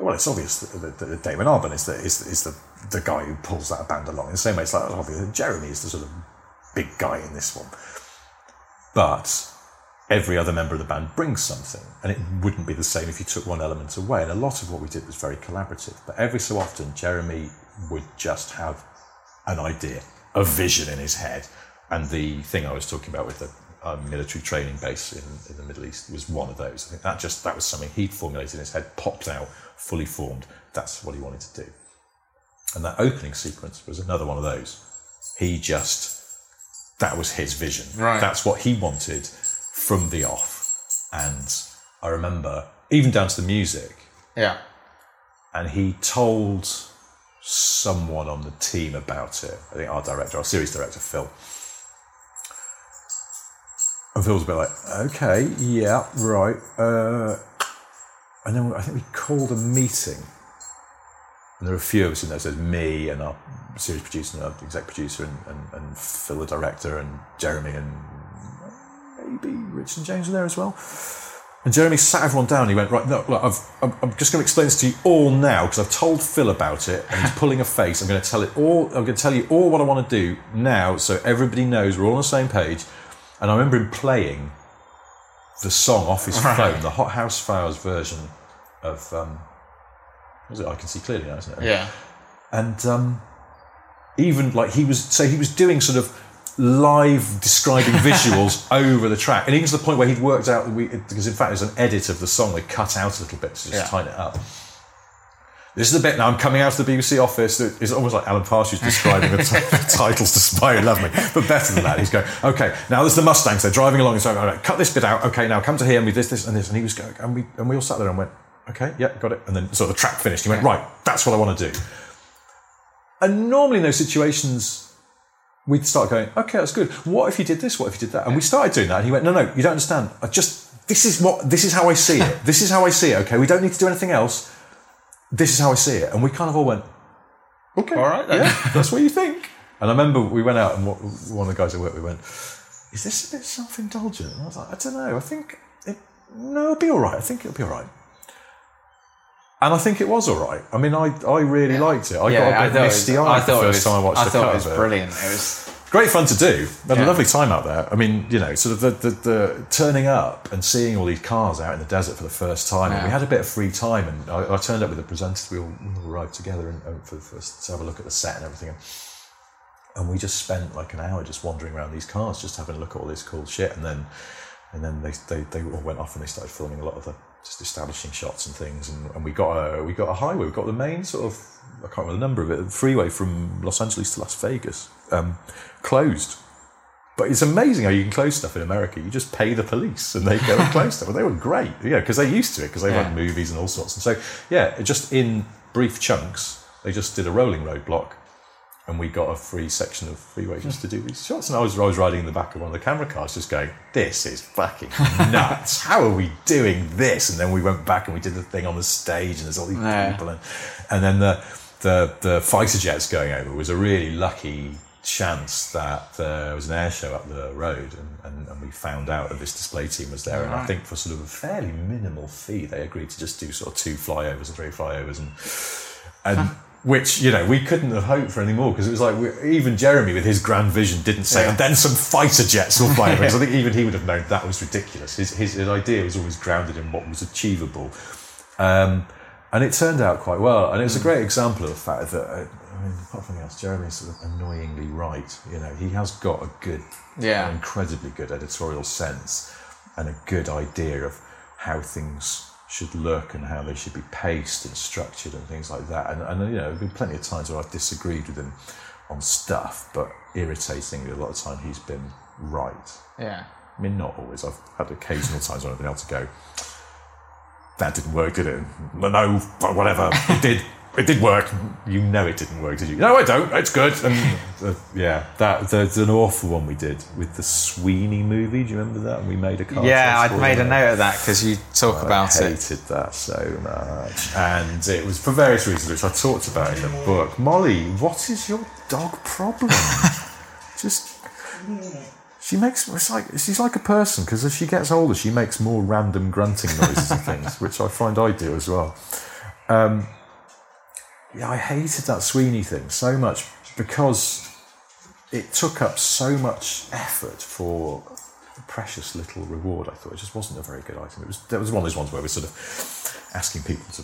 well, it's obvious that, that, that Damon Albarn is the is, is the the guy who pulls that band along. In the same way, it's like oh, obvious that Jeremy is the sort of big guy in this one. But every other member of the band brings something, and it wouldn't be the same if you took one element away. And a lot of what we did was very collaborative. But every so often, Jeremy would just have an idea, a vision in his head. And the thing I was talking about with the um, military training base in, in the Middle East was one of those. I think that just that was something he'd formulated in his head, popped out, fully formed. That's what he wanted to do. And that opening sequence was another one of those. He just that was his vision. Right. That's what he wanted from the off. And I remember even down to the music, Yeah. and he told someone on the team about it. I think our director, our series director, Phil. And Phil was a bit like, okay, yeah, right. Uh, and then I think we called a meeting. And there were a few of us in there. So there's me and our series producer and our exec producer and, and, and Phil, the director, and Jeremy and maybe Rich and James were there as well. And Jeremy sat everyone down. And he went, right, no, look, I've, I'm, I'm just going to explain this to you all now because I've told Phil about it and he's *laughs* pulling a face. I'm going to tell it all. I'm going to tell you all what I want to do now so everybody knows we're all on the same page. And I remember him playing the song off his phone, the Hothouse Flowers version of, um, what was it? I can see clearly now, isn't it? Yeah. and um, even like he was so he was doing sort of live describing visuals *laughs* over the track. And even to the point where he'd worked out that we because in fact there's an edit of the song they cut out a little bit to just Yeah. tighten it up. This is the bit now I'm coming out of the BBC office that is almost like Alan Partridge describing the, t- the titles to Spy Who Love Me but better than that. He's going okay now there's the Mustangs they're driving along and so all right, cut this bit out. Okay now come to here and we this this and this. And he was going and we and we all sat there and went okay yeah got it. And then sort of the track finished. He went right that's what I want to do. And normally in those situations, we'd start going, okay, that's good. What if you did this? What if you did that? And we started doing that. And he went, no, no, you don't understand. I just, this is what, this is how I see it. This is how I see it. Okay. We don't need to do anything else. This is how I see it. And we kind of all went, okay. All right then. Yeah, that's what you think. And I remember we went out and one of the guys at work, we went, is this a bit self-indulgent? And I was like, I don't know. I think, it, no, it'll be all right. I think it'll be all right. And I think it was all right. I mean, I, I really liked it. I Yeah, got a I bit thought, it misty was, eyed I the first was, time I watched I the thought it was brilliant. It was Great fun to do. We had Yeah. a lovely time out there. I mean, you know, sort of the, the, the turning up and seeing all these cars out in the desert for the first time. And we had a bit of free time, and I, I turned up with the presenters. We all, we all arrived together and, and for the first to have a look at the set and everything. And we just spent like an hour just wandering around these cars, just having a look at all this cool shit. And then, and then they, they, they all went off and they started filming a lot of the just establishing shots and things. And, and we got a we got a highway. We got the main sort of I can't remember the number of it. The freeway from Los Angeles to Las Vegas um, closed. But it's amazing how you can close stuff in America. You just pay the police and they go and close *laughs* stuff. And they were great, yeah, because they're used to it, because they Yeah. run movies and all sorts. And so, yeah, just in brief chunks, they just did a rolling roadblock and we got a free section of freeway just to do these hmm. shots. And I was, I was riding in the back of one of the camera cars just going, this is fucking *laughs* nuts. How are we doing this? And then we went back and we did the thing on the stage and there's all these Yeah. people. And, and then the, the, the fighter jets going over was a really lucky chance that there was an air show up the road and, and, and we found out that this display team was there and I think for sort of a fairly minimal fee they agreed to just do sort of two flyovers and three flyovers and and which you know we couldn't have hoped for any more because it was like we, even Jeremy with his grand vision didn't say and then some fighter jets will fly over. *laughs* Because I think even he would have known that was ridiculous. His, his, his idea was always grounded in what was achievable. Um, and it turned out quite well. And it was a great example of the fact that uh, I mean apart from else Jeremy's sort of annoyingly right. You know he has got a good Yeah. incredibly good editorial sense and a good idea of how things should look and how they should be paced and structured and things like that. And, and you know, there have been plenty of times where I've disagreed with him on stuff, but irritatingly, a lot of time he's been right. yeah. I mean, not always. I've had occasional times when I've been able to go, that didn't work, did it? No, no, but whatever. It did. *laughs* It did work. You know it didn't work, did you? No, I don't. It's good. And *laughs* uh, yeah, that there's an awful one we did with the Sweeney movie. Do you remember that? And we made a. Yeah, I'd made a note of that because you talk about I it. hated that so much, and it was for various reasons, which I talked about in the book. Molly, what is your dog problem? *laughs* Just she makes it's like she's like a person because as she gets older, she makes more random grunting noises and things, *laughs* which I find I do as well. Um, yeah, I hated that Sweeney thing so much because it took up so much effort for a precious little reward. I thought it just wasn't a very good item. It was that was one of those ones where we're sort of asking people to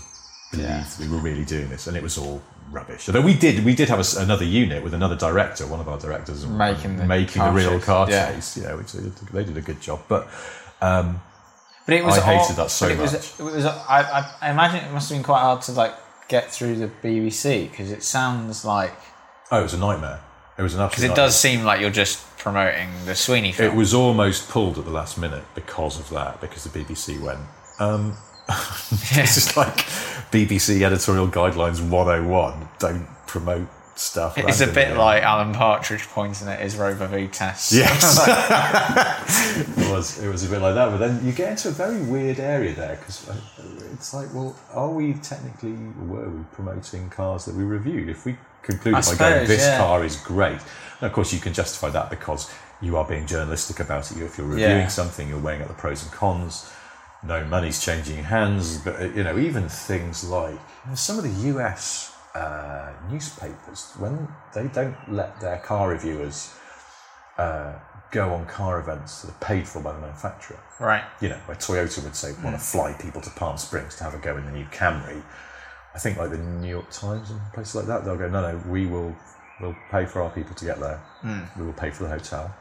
believe Yeah. we were really doing this, and it was all rubbish. Although we did, we did have a another unit with another director, one of our directors, Making the making a real chase. car Yeah. chase. Yeah, which they did, they did a good job, but. Um, But it was I hated all- that so it was, much. It was, I, I, I imagine it must have been quite hard to like get through the BBC because it sounds like oh, it was a nightmare. It was an absolute. because it nightmare. does seem like you're just promoting the Sweeney film. It was almost pulled at the last minute because of that, because the BBC went, um, *laughs* this is like BBC editorial guidelines 101 don't promote stuff. It's a bit like Alan Partridge pointing at his Rover Vitesse. Yes, *laughs* it was. It was a bit like that. But then you get into a very weird area there because it's like, well, are we technically were we promoting cars that we reviewed? If we conclude I by going, this yeah. car is great, and of course you can justify that because you are being journalistic about it. If you're reviewing Yeah. something, you're weighing up the pros and cons. No money's changing hands, but uh, you know even things like some of the US uh, newspapers when they don't let their car reviewers uh, go on car events that are paid for by the manufacturer. Right. You know, where Toyota would say, want to fly people to Palm Springs to have a go in the new Camry. I think like the New York Times and places like that, they'll go, no, no, we will we'll pay for our people to get there. We will pay for the hotel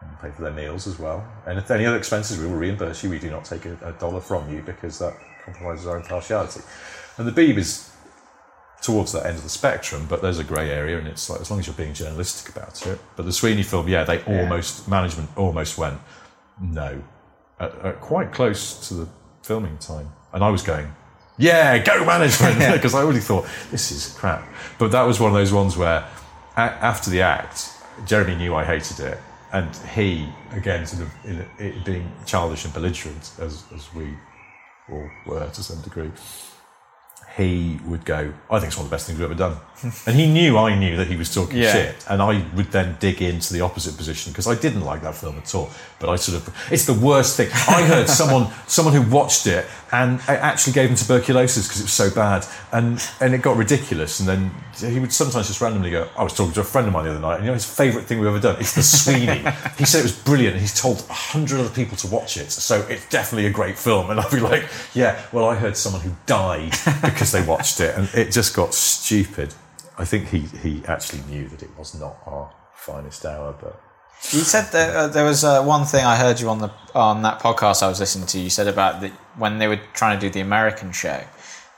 and pay for their meals as well. And if any other expenses, we will reimburse you. We do not take a, a dollar from you because that compromises our impartiality. And the Beeb is towards that end of the spectrum, but there's a grey area, and it's like as long as you're being journalistic about it. But the Sweeney film, yeah, they almost management almost went no, at, at quite close to the filming time, and I was going. Yeah, go management because *laughs* I already thought this is crap. But that was one of those ones where, a- after the act, Jeremy knew I hated it, and he again sort of in it being childish and belligerent as as we all were to some degree he would go, I think it's one of the best things we've ever done. *laughs* and he knew I knew that he was talking Yeah. shit. And I would then dig into the opposite position because I didn't like that film at all. But I sort of, it's the worst thing. I heard *laughs* someone someone who watched it and it actually gave him tuberculosis because it was so bad. And, and it got ridiculous. And then he would sometimes just randomly go, I was talking to a friend of mine the other night and you know his favourite thing we've ever done? It's The Sweeney. *laughs* he said it was brilliant and he's told a hundred other people to watch it. So it's definitely a great film. And I'd be like, yeah, well, I heard someone who died because they watched it, and it just got stupid. I think he he actually knew that it was not our finest hour, but You said that uh, there was uh, one thing I heard you on the on that podcast I was listening to. You said about that when they were trying to do the American show,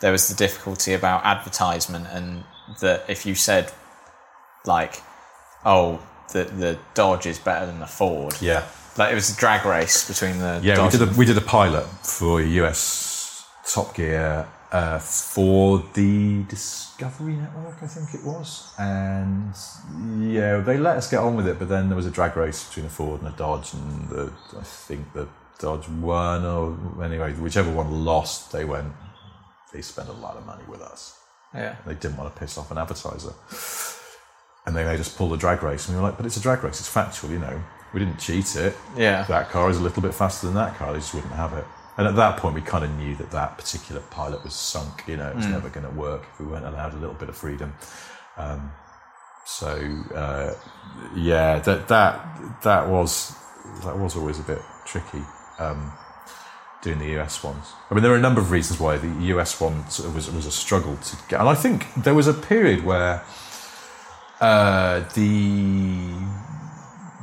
there was the difficulty about advertisement, and that if you said like, "Oh, the the Dodge is better than the Ford," yeah, like it was a drag race between the yeah. Dodge We did a we did a pilot for US Top Gear uh, for the Discovery Network, I think it was, and yeah, they let us get on with it, but then there was a drag race between a Ford and a Dodge, and the, I think the Dodge won, or anyway, whichever one lost, they went. They spent a lot of money with us. yeah. They didn't want to piss off an advertiser. And they made us pull the drag race. And we were like, but it's a drag race, it's factual, you know. We didn't cheat it. Yeah. That car is a little bit faster than that car, they just wouldn't have it. And at that point, we kind of knew that that particular pilot was sunk, you know, it was never going to work if we weren't allowed a little bit of freedom. Um, so, uh, yeah, that, that, that was, that was always a bit tricky. Um, doing the US ones. I mean, there are a number of reasons why the US one was, was a struggle to get. And I think there was a period where uh, the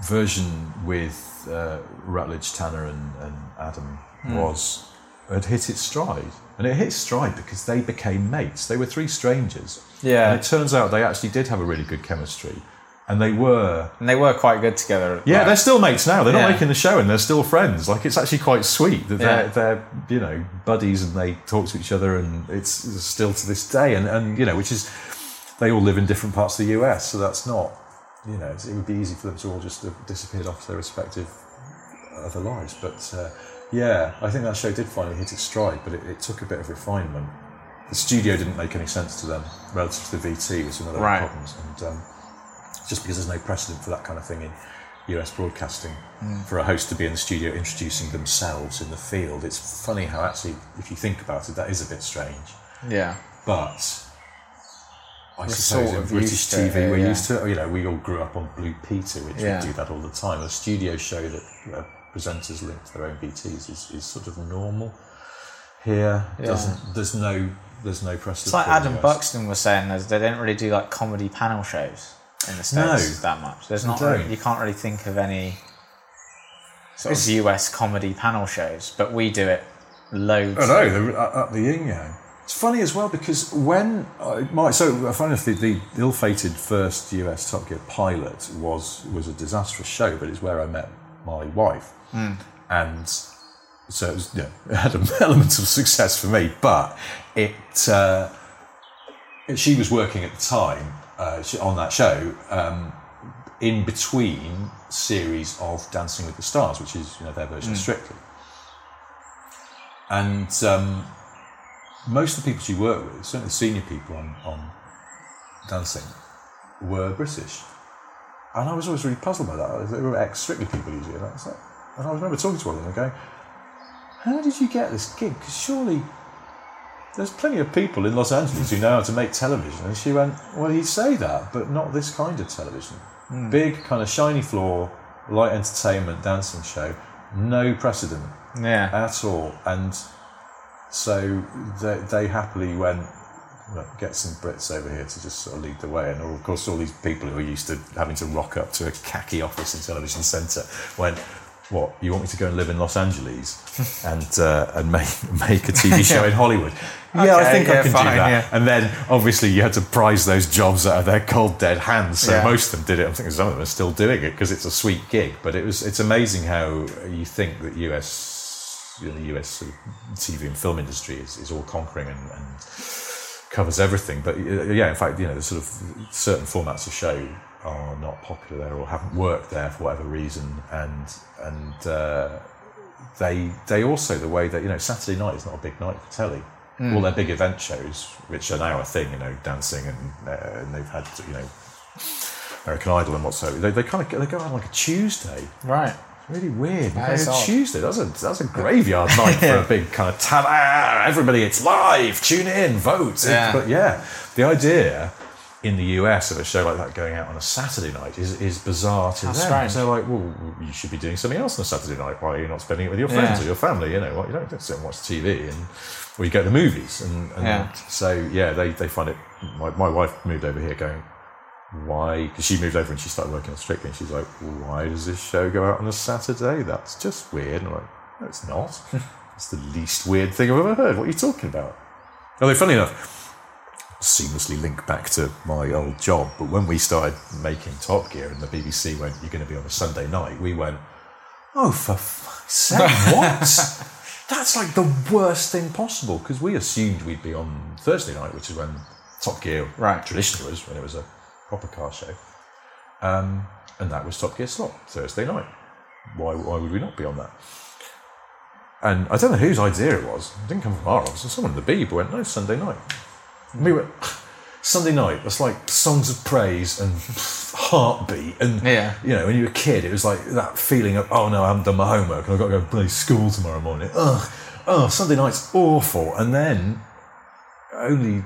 version with uh, Rutledge, Tanner, and, and Adam was had hit its stride. And it hit stride because they became mates. They were three strangers. Yeah. And it turns out they actually did have a really good chemistry. And they were and they were quite good together. yeah, like- they're still mates now. They're not Yeah. making the show, and they're still friends. Like it's actually quite sweet that they're Yeah. they're you know buddies and they talk to each other, and it's, it's still to this day. And and you know, which is they all live in different parts of the US, so that's not you know it would be easy for them to all just have disappeared off their respective other lives. But uh, yeah, I think that show did finally hit its stride, but it, it took a bit of refinement. The studio didn't make any sense to them relative to the VT, which was one of the Right. problems. And um, just because there's no precedent for that kind of thing in US broadcasting, for a host to be in the studio introducing themselves in the field, it's funny how actually, if you think about it, that is a bit strange. yeah. But I We're suppose sort in British TV, it we're yeah. used to, you know, we all grew up on Blue Peter, which Yeah. we do that all the time. A studio show that uh, presenters link to their own VTs is, is sort of normal. Here, Yeah. doesn't there's no there's no precedent. It's like for it in Adam. Buxton was saying, they don't really do like comedy panel shows in the states No, that much. There's not, really, you can't really think of any sort It's- of US comedy panel shows, but we do it loads. Oh, I know they're up up the yin yang. It's funny as well because when I, my so uh, funny enough, the, the ill-fated first US Top Gear pilot was was a disastrous show, but it's where I met my wife, and so it was yeah, *laughs* it had an element of success for me. But it, uh, she was working at the time, uh, on that show um, in between series of Dancing with the Stars, which is you know their version of Strictly. And um, most of the people she worked with, certainly the senior people on, on Dancing, were British. And I was always really puzzled by that. They were ex Strictly people usually. And I, was like, and I remember talking to one of them and going, How did you get this gig? Because surely there's plenty of people in Los Angeles who know how to make television. And she went, Well, you say that, but not this kind of television. Hmm. Big, kind of shiny floor, light entertainment, dancing show, no precedent Yeah. at all. And so they, they happily went, "Look, get some Brits over here to just sort of lead the way. And of course, all these people who are used to having to rock up to a khaki office in Television Centre went, what, you want me to go and live in Los Angeles *laughs* and uh, and make, make a TV *laughs* show in Hollywood? yeah, I Okay, think I can fine, do that. yeah. And then obviously you had to prize those jobs out of their cold dead hands. So Yeah. most of them did it. I think some of them are still doing it because it's a sweet gig. But it was it's amazing how you think that US you know, the US sort of TV and film industry is, is all conquering and, and covers everything. But yeah, in fact, you know, the sort of certain formats of show are not popular there or haven't worked there for whatever reason, and and uh, they they also the way that you know Saturday night is not a big night for telly. All their big event shows, which are now a thing, you know, dancing and uh, and they've had you know American Idol and whatsoever. They, they kind of they go out on like a Tuesday. Right. Really weird. Is odd. Tuesday. That's a that's a graveyard night for a *laughs* big kind of ta ah, Everybody, it's live. Tune in, vote. Yeah. But yeah, the idea in the US of a show like that going out on a Saturday night is, is bizarre to How them. strange. So they're like, well, you should be doing something else on a Saturday night. Why are you not spending it with your friends Yeah. or your family? You know, what you don't sit and watch TV and or you go to the movies. And, and Yeah. so yeah, they, they find it. My, my wife moved over here going, why? Because she moved over and she started working on Strictly, and she's like, why does this show go out on a Saturday? That's just weird. And I'm like, no, it's not. *laughs* it's the least weird thing I've ever heard. What are you talking about? Although, funny enough, seamlessly link back to my old job, but when we started making Top Gear and the BBC went, you're going to be on a Sunday night, we went, oh, for fuck's sake, what? *laughs* That's like the worst thing possible because we assumed we'd be on Thursday night, which is when Top Gear Right. traditionally was, when it was a proper car show. Um, and that was Top Gear slot, Thursday night. Why, why would we not be on that? And I don't know whose idea it was. It didn't come from our office. Someone in the Beeb went, no, Sunday night. And we went, *sighs* Sunday night, that's like songs of praise and *laughs* heartbeat. And, Yeah. you know, when you were a kid, it was like that feeling of, oh no, I haven't done my homework and I've got to go play school tomorrow morning. Ugh, oh, Sunday night's awful. And then only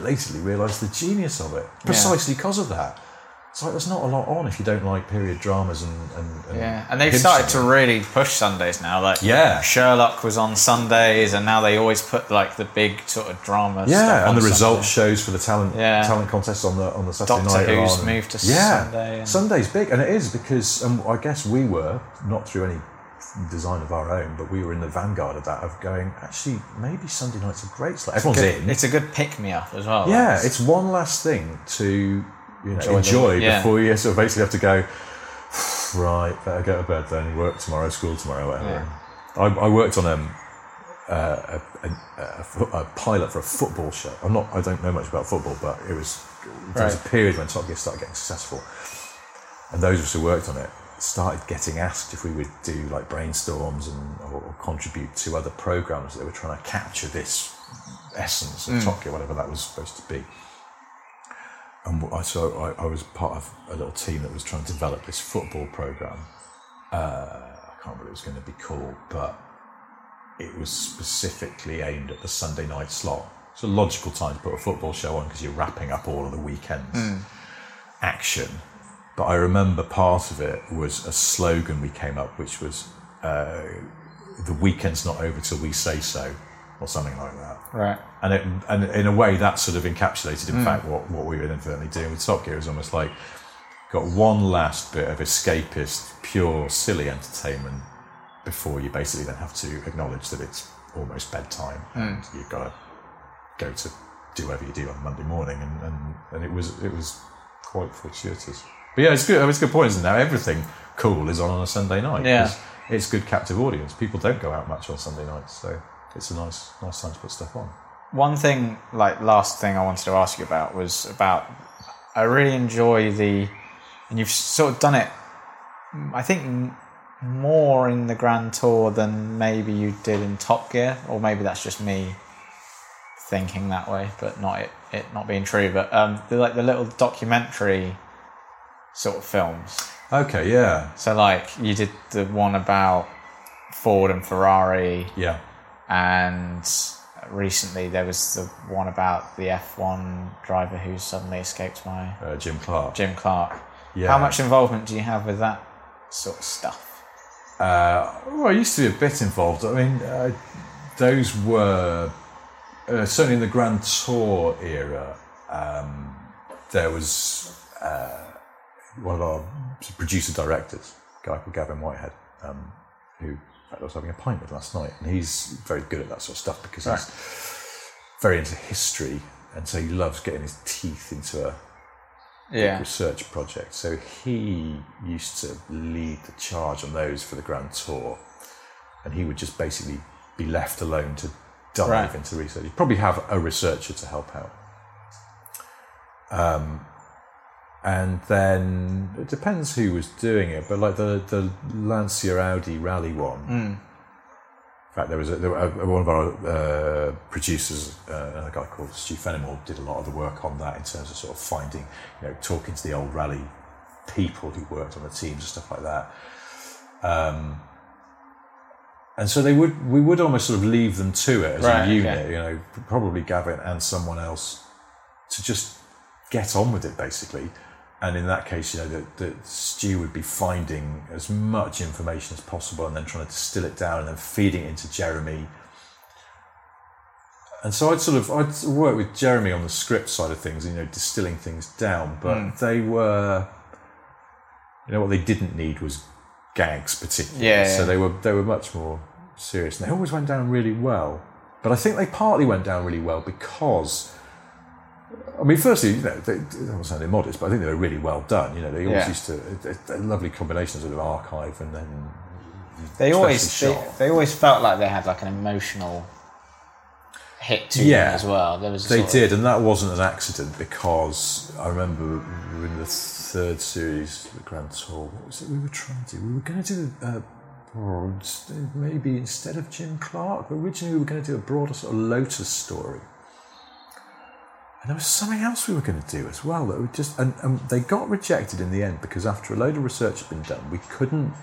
belatedly realised the genius of it, precisely because of that. It's like there's not a lot on if you don't like period dramas and. and, and Yeah, and they've started to really push Sundays now. Like Yeah. Sherlock was on Sundays, and now they always put like the big sort of drama. Yeah, and the Sunday. results shows for the talent Yeah. talent contests on the on the Saturday Doctor night. are Who's on. moved to yeah. Sunday and- Sunday's big, and it is because um, I guess we were not through any design of our own, but we were in the vanguard of that of going. Actually, maybe Sunday night's a great slot. Everyone's Good- in. It's a good pick me up as well. yeah, like, it's one last thing to you know, Enjoy enjoy, yeah. before you sort of basically have to go. *sighs* Right, better go to bed then. Work tomorrow, school tomorrow, whatever. I, I worked on um, uh, a, a, a, a pilot for a football show. I'm not. I don't know much about football, but it was there was a Right. period when Top Gear started getting successful, and those of us who worked on it started getting asked if we would do like brainstorms and or, or contribute to other programs that were trying to capture this essence of Top Gear, whatever that was supposed to be. And I, so I, I was part of a little team that was trying to develop this football program. Uh, I can't remember what it was going to be called, but it was specifically aimed at the Sunday night slot. It's a logical time to put a football show on because you're wrapping up all of the weekends action. But I remember part of it was a slogan we came up, which was uh, "The weekend's not over till we say so," or something like that. right. And it, and in a way, that sort of encapsulated, in fact, what, what we were inadvertently doing with Top Gear. It was almost like got one last bit of escapist, pure, silly entertainment before you basically then have to acknowledge that it's almost bedtime and you've got to go to do whatever you do on Monday morning. And, and, and it was it was quite fortuitous. But yeah, it's good. It's a good point, isn't it? Now everything cool is on on a Sunday night. Yeah. It's good captive audience. People don't go out much on Sunday nights, so it's a nice nice time to put stuff on. One thing, like last thing I wanted to ask you about was about I really enjoy the, and you've sort of done it. I think more in the Grand Tour than maybe you did in Top Gear, or maybe that's just me thinking that way, but not it, it not being true. But um, the like the little documentary sort of films. Okay, yeah, So like you did the one about Ford and Ferrari, yeah. and recently there was the one about the F1 driver who suddenly escaped my Uh, Jim Clark. Jim Clark. Yeah. How much involvement do you have with that sort of stuff? Uh, well, I used to be a bit involved. I mean, uh, those were uh, certainly in the Grand Tour era. Um, there was uh, one of our producer directors, a guy called Gavin Whitehead, um, who I was having a pint with last night, and he's very good at that sort of stuff because he's very into history, and so he loves getting his teeth into a Yeah. research project. So he used to lead the charge on those for the Grand Tour, and he would just basically be left alone to dive Right. into research. He'd probably have a researcher to help out. Um, and then it depends who was doing it, but like the the Lancia Audi Rally one. In fact, there was a, there, were- uh, one of our uh, producers, uh, a guy called Stu Fenimore, did a lot of the work on that in terms of sort of finding, you know, talking to the old rally people who worked on the teams and stuff like that. Um, and so they would, we would almost sort of leave them to it as Right, a unit, okay. you know, probably Gavin and someone else to just get on with it, basically. And in that case, you know, that, that Stu would be finding as much information as possible and then trying to distill it down and then feeding it into Jeremy. And so I'd sort of I'd work with Jeremy on the script side of things, you know, distilling things down. But Hmm. they were, you know, what they didn't need was gags, particularly. Yeah, So they were they were much more serious, and they always went down really well. But I think they partly went down really well because I mean, firstly, you know, they, they don't sound immodest, but I think they were really well done. You know, they always Yeah. used to a, a lovely combination of archive and then They always they, they always felt like they had like an emotional hit to Yeah. them as well. There was they sort of- did, and that wasn't an accident because I remember we were in the third series, the Grand Tour. What was it we were trying to do? We were going to do uh, maybe instead of Jim Clark. Originally, we were going to do a broader sort of Lotus story. And there was something else we were going to do as well that would just and, and they got rejected in the end because after a load of research had been done, we couldn't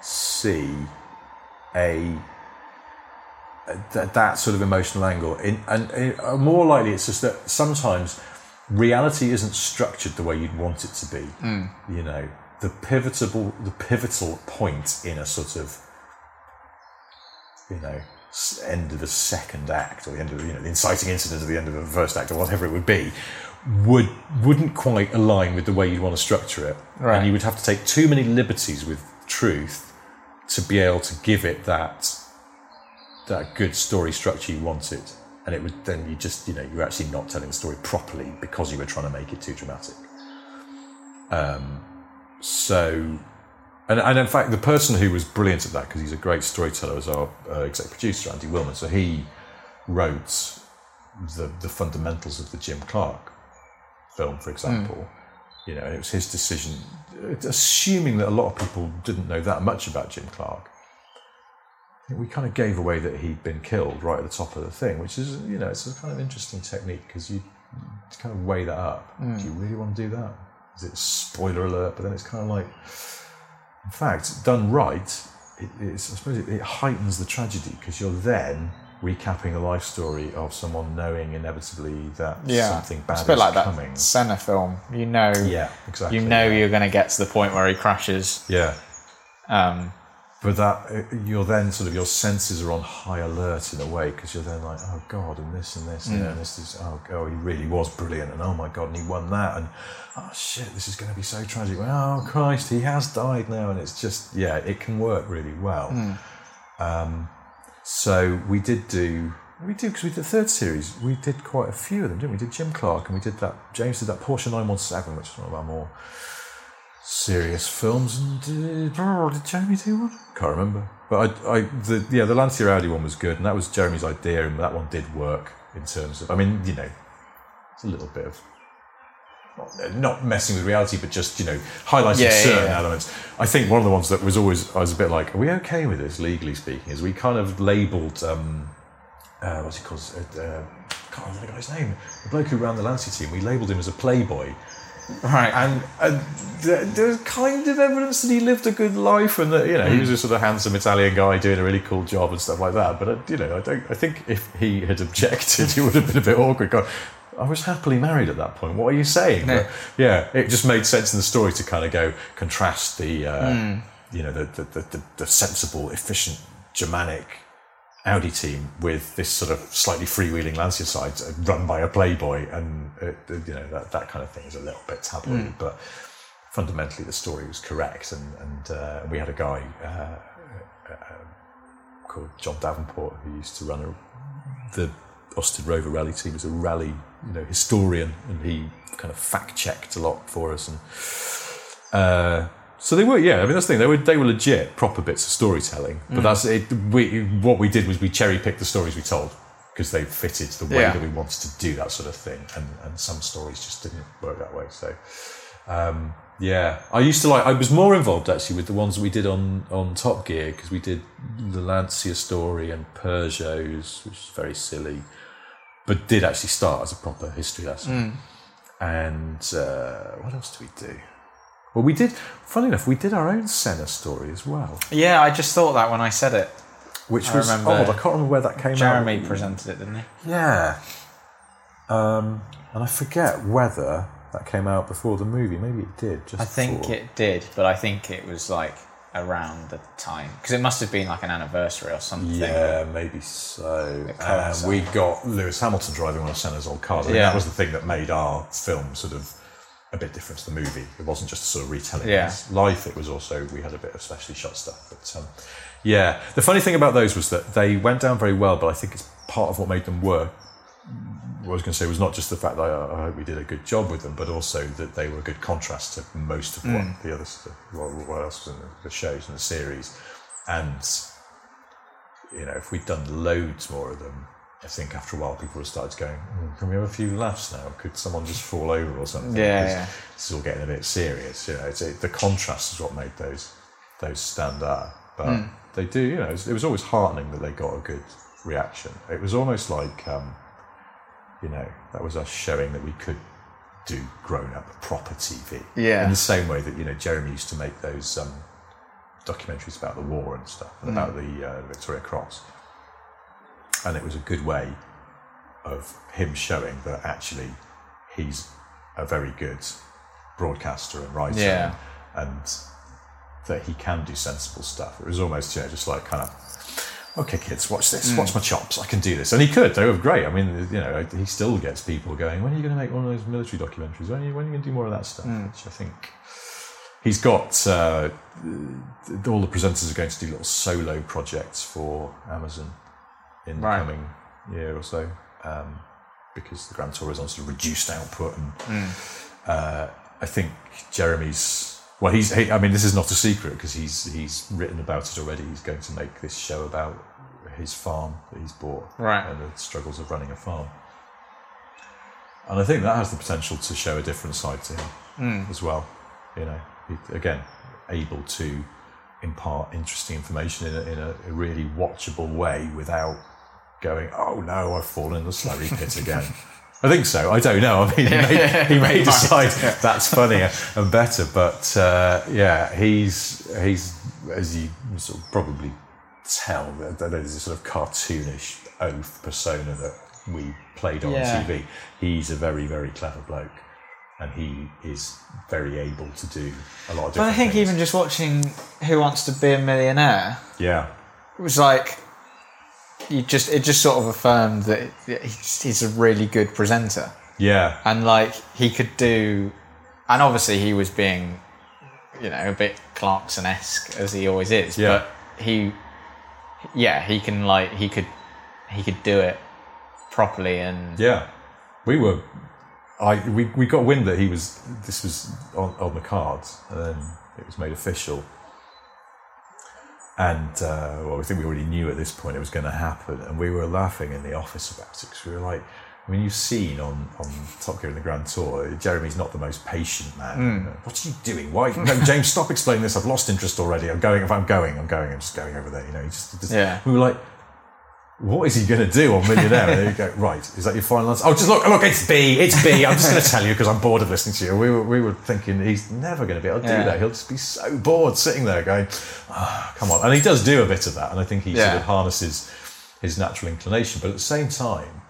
see a that, that sort of emotional angle. In, and uh, more likely, it's just that sometimes reality isn't structured the way you'd want it to be. You know, the pivotal the pivotal point in a sort of you know end of the second act or the end of you know the inciting incident at the end of the first act or whatever it would be would wouldn't quite align with the way you'd want to structure it. Right. and you would have to take too many liberties with truth to be able to give it that that good story structure you wanted. And it would then you just you know you're actually not telling the story properly because you were trying to make it too dramatic. Um, so and, and in fact the person who was brilliant at that because he's a great storyteller was our uh, exec producer Andy Wilman so he wrote the the fundamentals of the Jim Clark film for example you know and it was his decision assuming that a lot of people didn't know that much about Jim Clark we kind of gave away that he'd been killed right at the top of the thing, which is, you know, it's a kind of interesting technique because you kind of weigh that up. Do you really want to do that? Is it spoiler alert? But then it's kind of like, in fact, done right, it, it's, I suppose it, it heightens the tragedy because you're then recapping the life story of someone knowing inevitably that yeah. something bad it's a bit is like that coming. Senna film. You know, Yeah, exactly. you know yeah. you're going to get to the point where he crashes. Yeah. Um, But that uh, you're then sort of your senses are on high alert in a way because you're then like, oh god, and this and this, you know, and this is oh, oh, he really was brilliant, and oh my god, and he won that, and oh shit, this is going to be so tragic. Oh Christ, he has died now, and it's just yeah, it can work really well. Um, so we did do. We do because we did the third series. We did quite a few of them, didn't we? We did Jim Clark and we did that. James did that Porsche 917, which is one of our more serious films. And uh, did Jeremy do one? Can't remember. But I, I, the yeah, the Lancia Audi one was good, and that was Jeremy's idea, and that one did work in terms of. I mean, you know, it's a little bit of not, not messing with reality, but just you know highlighting Yeah, yeah, certain yeah. elements. I think one of the ones that was always I was a bit like, are we okay with this legally speaking? Is we kind of labelled um, uh, what's he called? Uh, uh, I can't remember the guy's name. The bloke who ran the Lancia team. We labelled him as a playboy. Right. And, there- there's kind of evidence that he lived a good life and that you know he was a sort of handsome Italian guy doing a really cool job and stuff like that. But uh, you know, I don't. I think if he had objected, it would have been a bit awkward. Going, I was happily married at that point. What are you saying? But, yeah, it just made sense in the story to kind of go contrast the uh, you know the, the the the sensible, efficient Germanic Audi team with this sort of slightly freewheeling Lancia side uh, run by a playboy, and uh, you know that, that kind of thing is a little bit tabloid, but fundamentally the story was correct, and and uh, we had a guy uh, uh, called John Davenport who used to run a, the Austin Rover Rally team as a rally you know historian, and he kind of fact checked a lot for us and. So they were, yeah. I mean, that's the thing. They were, they were legit, proper bits of storytelling. But that's it. We, what we did was we cherry picked the stories we told because they fitted the way Yeah. that we wanted to do that sort of thing. And, and some stories just didn't work that way. So, um, yeah, I used to like. I was more involved actually with the ones that we did on on Top Gear because we did the Lancia story and Peugeots, which is very silly, but did actually start as a proper history lesson. And uh, what else do we do? Well, we did. Funny enough, we did our own Senna story as well, yeah, I just thought that when I said it. which I was remember odd. I can't remember where that came Jeremy out. presented it, didn't he? Yeah. Um, and I forget whether that came out before the movie. Maybe it did. Just I think before. it did, but I think it was like around the time because it must have been like an anniversary or something. Yeah, maybe so. And we got Lewis Hamilton driving one of Senna's old cars. I think Yeah. that was the thing that made our film sort of a bit different to the movie. It wasn't just a sort of retelling Yeah. of life. It was also we had a bit of specially shot stuff. But um, yeah, the funny thing about those was that they went down very well. But I think it's part of what made them work. What I was going to say was not just the fact that I, I hope we did a good job with them, but also that they were a good contrast to most of what the other what, what else was in the, the shows and the series. And you know, if we'd done loads more of them, I think after a while people have started going, "Hmm, can we have a few laughs now? Could someone just fall over or something? Yeah, yeah. This is all getting a bit serious. You know, it's, it, the contrast is what made those those stand out. But Hmm. they do, you know, it was, it was always heartening that they got a good reaction. It was almost like, um, you know, that was us showing that we could do grown up proper TV. Yeah. In the same way that, you know, Jeremy used to make those um, documentaries about the war and stuff and about the uh, Victoria Cross. And it was a good way of him showing that actually he's a very good broadcaster and writer Yeah. and that he can do sensible stuff. It was almost, you know, just like kind of, okay, kids, watch this, watch my chops, I can do this. And he could, they were great. I mean, you know, he still gets people going, when are you going to make one of those military documentaries? When are you, when are you going to do more of that stuff? Which I think he's got, uh, all the presenters are going to do little solo projects for Amazon in the Right. coming year or so. Um, because the Grand Tour is on sort of reduced output and uh, I think Jeremy's well, he's. He, I mean, this is not a secret because he's he's written about it already. He's going to make this show about his farm that he's bought Right. and the struggles of running a farm. And I think that has the potential to show a different side to him as well. You know, he, again, able to impart interesting information in a, in a really watchable way without going, "Oh no, I've fallen in the slurry pit again." I think so. I don't know. I mean, he may, he may *laughs* decide that's funnier and better, but uh, yeah, he's he's as you sort of probably tell there's a sort of cartoonish oath persona that we played on Yeah. TV. He's a very very clever bloke, and he is very able to do a lot of different. But I think things. even just watching Who Wants to Be a Millionaire yeah, it was like you just it just sort of affirmed that he's, he's a really good presenter yeah, and like he could do and obviously he was being you know a bit Clarkson-esque as he always is Yeah. but he yeah he can like he could he could do it properly and Yeah, we were. I we, we got wind that he was. This was on, on the cards, and then it was made official. And uh, well, I think we already knew at this point it was going to happen, and we were laughing in the office about it because we were like, I mean, you've seen on, on Top Gear in the Grand Tour, Jeremy's not the most patient man. Know, What are you doing? Why? No, James, stop explaining this. I've lost interest already. I'm going. If I'm going, I'm going. I'm just going over there. You know, he just, just- Yeah. We were like, what is he going to do on Millionaire? and there you go. Right. Is that your final answer? Oh, just look. Look, it's B. It's B. I'm just going to tell you because I'm bored of listening to you. We were, we were thinking he's never going to be able to Yeah. do that. He'll just be so bored sitting there going, ah, come on. And he does do a bit of that. And I think he Yeah. sort of harnesses his natural inclination. But at the same time,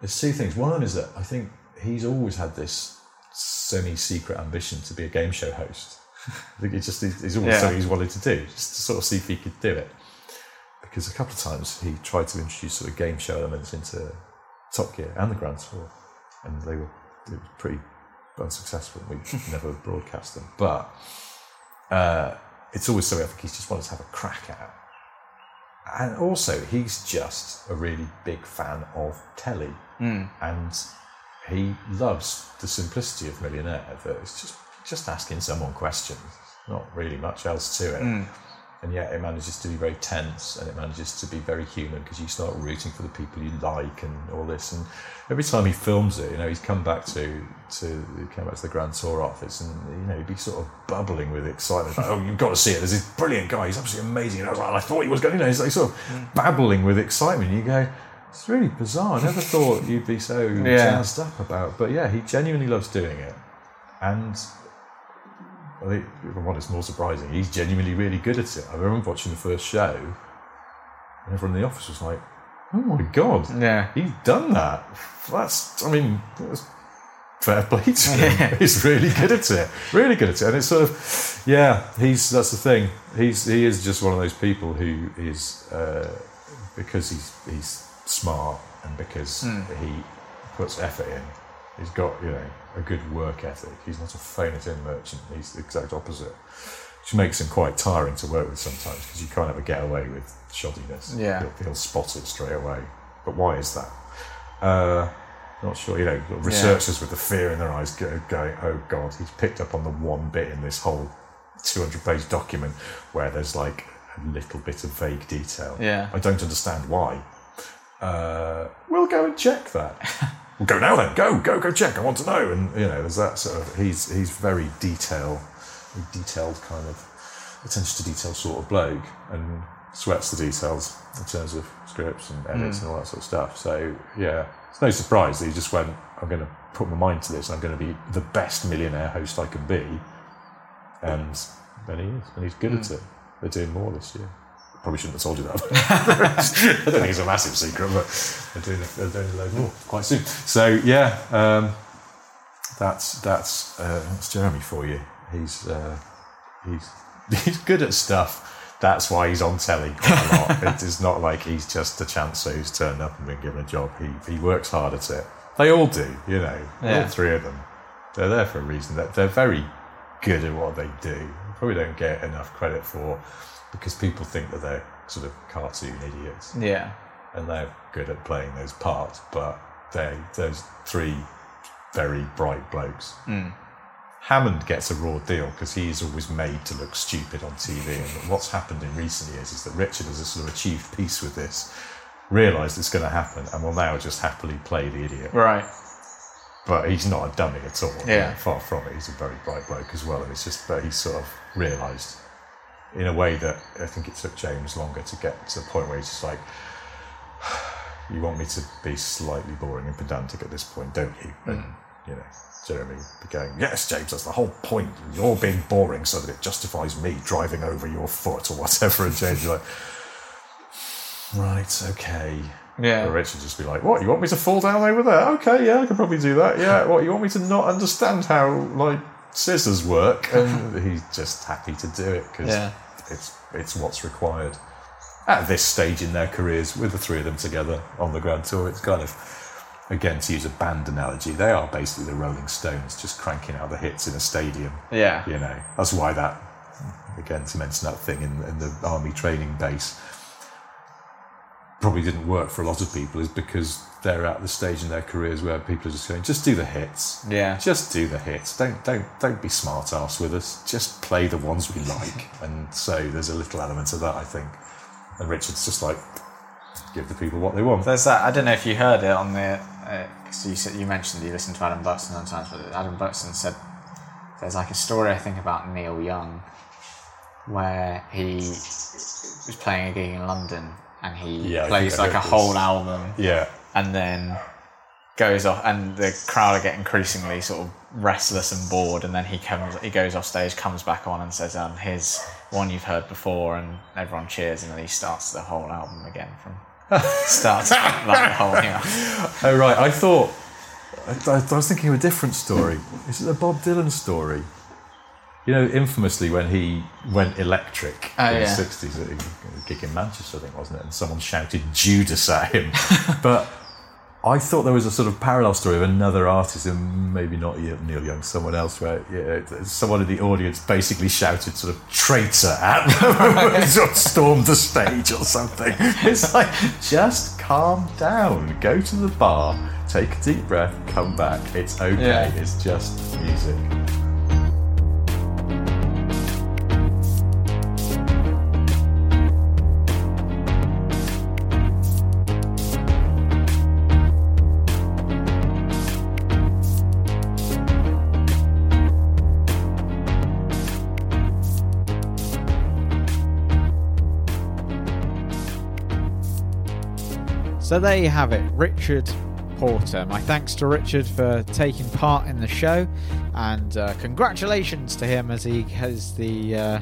there's two things. One is that I think he's always had this semi-secret ambition to be a game show host. *laughs* I think it's just he's he's always Yeah. something he's wanted to do, just to sort of see if he could do it. Because a couple of times he tried to introduce sort of game show elements into Top Gear and the Grand Tour, and they were it was pretty unsuccessful. We *laughs* never broadcast them, but uh, it's always something I think he's just wanted to have a crack at. And also, he's just a really big fan of telly, and he loves the simplicity of Millionaire. That it's just just asking someone questions, not really much else to it. And yet, it manages to be very tense, and it manages to be very human because you start rooting for the people you like and all this. And every time he films it, you know, he's come back to to he came back to the Grand Tour office, and you know, he'd be sort of bubbling with excitement. Like, oh, you've got to see it! There's this brilliant guy. He's absolutely amazing. And I was like, I thought he was going. You know, he's like sort of mm. babbling with excitement. You go. It's really bizarre. I never thought you'd be so *laughs* Yeah. jazzed up about. But yeah, he genuinely loves doing it, and I think, I'm honest, more surprising, he's genuinely really good at it. I remember watching the first show, and everyone in the office was like, "Oh my god, Yeah. he's done that." That's, I mean, that's fair play to him. *laughs* He's really good at it, really good at it, and it's sort of, yeah, he's that's the thing. He's he is just one of those people who is uh, because he's he's smart and because he puts effort in. He's got you know a good work ethic. He's not a phone it in merchant. He's the exact opposite, which makes him quite tiring to work with sometimes because you can't ever get away with shoddiness. Yeah. he'll, he'll spot it straight away. But why is that? Uh, not sure. You know, researchers with the fear in their eyes go, going, "Oh God, he's picked up on the one bit in this whole 200-page document where there's like a little bit of vague detail. Yeah. I don't understand why. Uh, we'll go and check that. *laughs* we'll go now then. Go, go, go check. I want to know. And you know, there's that sort of. He's he's very detail, detailed kind of attention to detail sort of bloke, and sweats the details in terms of scripts and edits and all that sort of stuff. So yeah, it's no surprise that he just went. I'm going to put my mind to this. and I'm going to be the best millionaire host I can be, and then he is, and he's good at hmm. it. They're doing more this year. Probably shouldn't have told you that. *laughs* I don't think it's a massive secret, but they're doing, they're doing a load more quite soon. So yeah, um, that's that's uh, that's Jeremy for you. He's uh, he's *laughs* he's good at stuff. That's why he's on telly quite a lot. *laughs* it is not like he's just a chancer who's turned up and been given a job. He he works hard at it. They all do, you know. Yeah. All three of them. They're there for a reason. They're, they're very good at what they do. Probably don't get enough credit for because people think that they're sort of cartoon idiots Yeah. and they're good at playing those parts, but they those three very bright blokes. Hmm. Hammond gets a raw deal because he is always made to look stupid on TV. And what's happened in recent years is that Richard has sort of achieved peace with this, realised it's going to happen, and will now just happily play the idiot. Right. But he's not a dummy at all. Yeah. Far from it. He's a very bright bloke as well. And it's just that he's sort of realised in a way that I think it took James longer to get to the point where he's just like, *sighs* you want me to be slightly boring and pedantic at this point, don't you? And, mm. you know, Jeremy would be going, yes, James, that's the whole point. You're being boring so that it justifies me driving over your foot or whatever. And James be like, *sighs* right, okay. Yeah. Or Richard just be like, "What? You want me to fall down over there? Okay, yeah, I can probably do that. Yeah. What? You want me to not understand how like scissors work?" And *laughs* he's just happy to do it because Yeah. It's it's what's required at this stage in their careers with the three of them together on the Grand Tour. It's kind of again to use a band analogy, they are basically the Rolling Stones, just cranking out the hits in a stadium. Yeah. You know, that's why that, again, to mention that thing in, in the army training base, probably didn't work for a lot of people, is because they're at the stage in their careers where people are just going, just do the hits. Yeah. Just do the hits. Don't don't don't be smart ass with us. Just play the ones we like. *laughs* and so there's a little element of that, I think. And Richard's just like, give the people what they want. There's that. I don't know if you heard it on the uh, because you said you mentioned you listened to Adam Buxton sometimes, but Adam Buxton said there's like a story I think about Neil Young where he was playing a gig in London and he Yeah, plays like a whole album Yeah. And then goes off and the crowd are getting increasingly sort of restless and bored and then he comes he goes off stage comes back on and says um here's one you've heard before and everyone cheers and then he starts the whole album again from *laughs* starts like the whole yeah Oh right, I thought I, I was thinking of a different story. Is it the Bob Dylan story? You know, infamously when he went electric Oh, in yeah. the sixties, at a gig in Manchester, I think, wasn't it? And someone shouted Judas at him. *laughs* but I thought there was a sort of parallel story of another artist, and maybe not Neil Young, someone else, where yeah, someone in the audience basically shouted sort of traitor at *laughs* them or stormed the stage or something. It's like, just calm down, go to the bar, take a deep breath, come back. It's okay, Yeah. it's just music. So there you have it, Richard Porter. My thanks to Richard for taking part in the show, and uh, congratulations to him as he has the uh,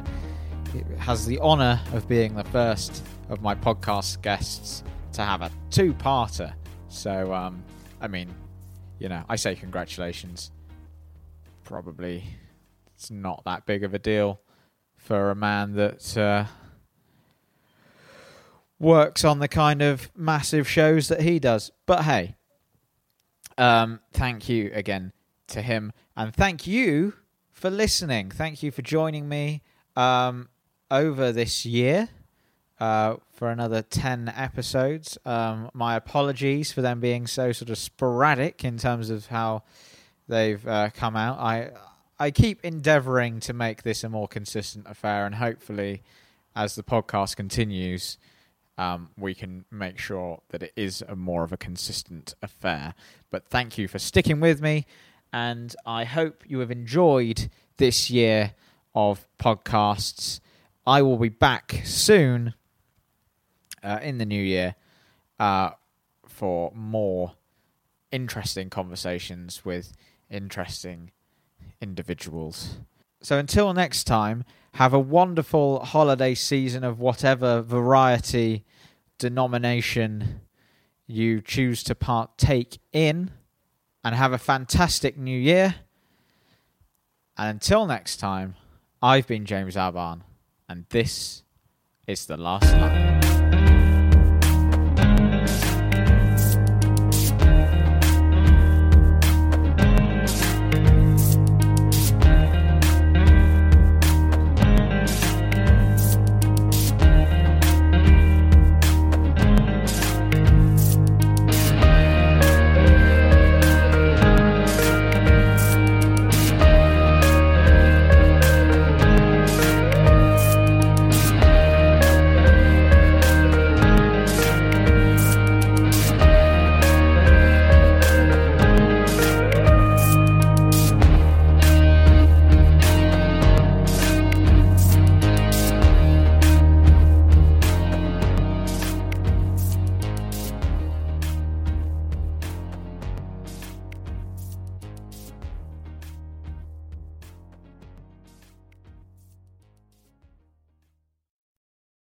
has the honour of being the first of my podcast guests to have a two-parter. So, um, I mean, you know, I say congratulations. Probably it's not that big of a deal for a man that. Uh, works on the kind of massive shows that he does. But hey, um, thank you again to him, and thank you for listening. Thank you for joining me um, over this year uh, for another ten episodes. Um, my apologies for them being so sort of sporadic in terms of how they've uh, come out. I I keep endeavouring to make this a more consistent affair, and hopefully, as the podcast continues um, we can make sure that it is a more of a consistent affair. But thank you for sticking with me, and I hope you have enjoyed this year of podcasts. I will be back soon uh, in the new year uh, for more interesting conversations with interesting individuals. So until next time, have a wonderful holiday season of whatever variety denomination you choose to partake in, and have a fantastic new year. And until next time, I've been James Albarn, and this is The Last Line.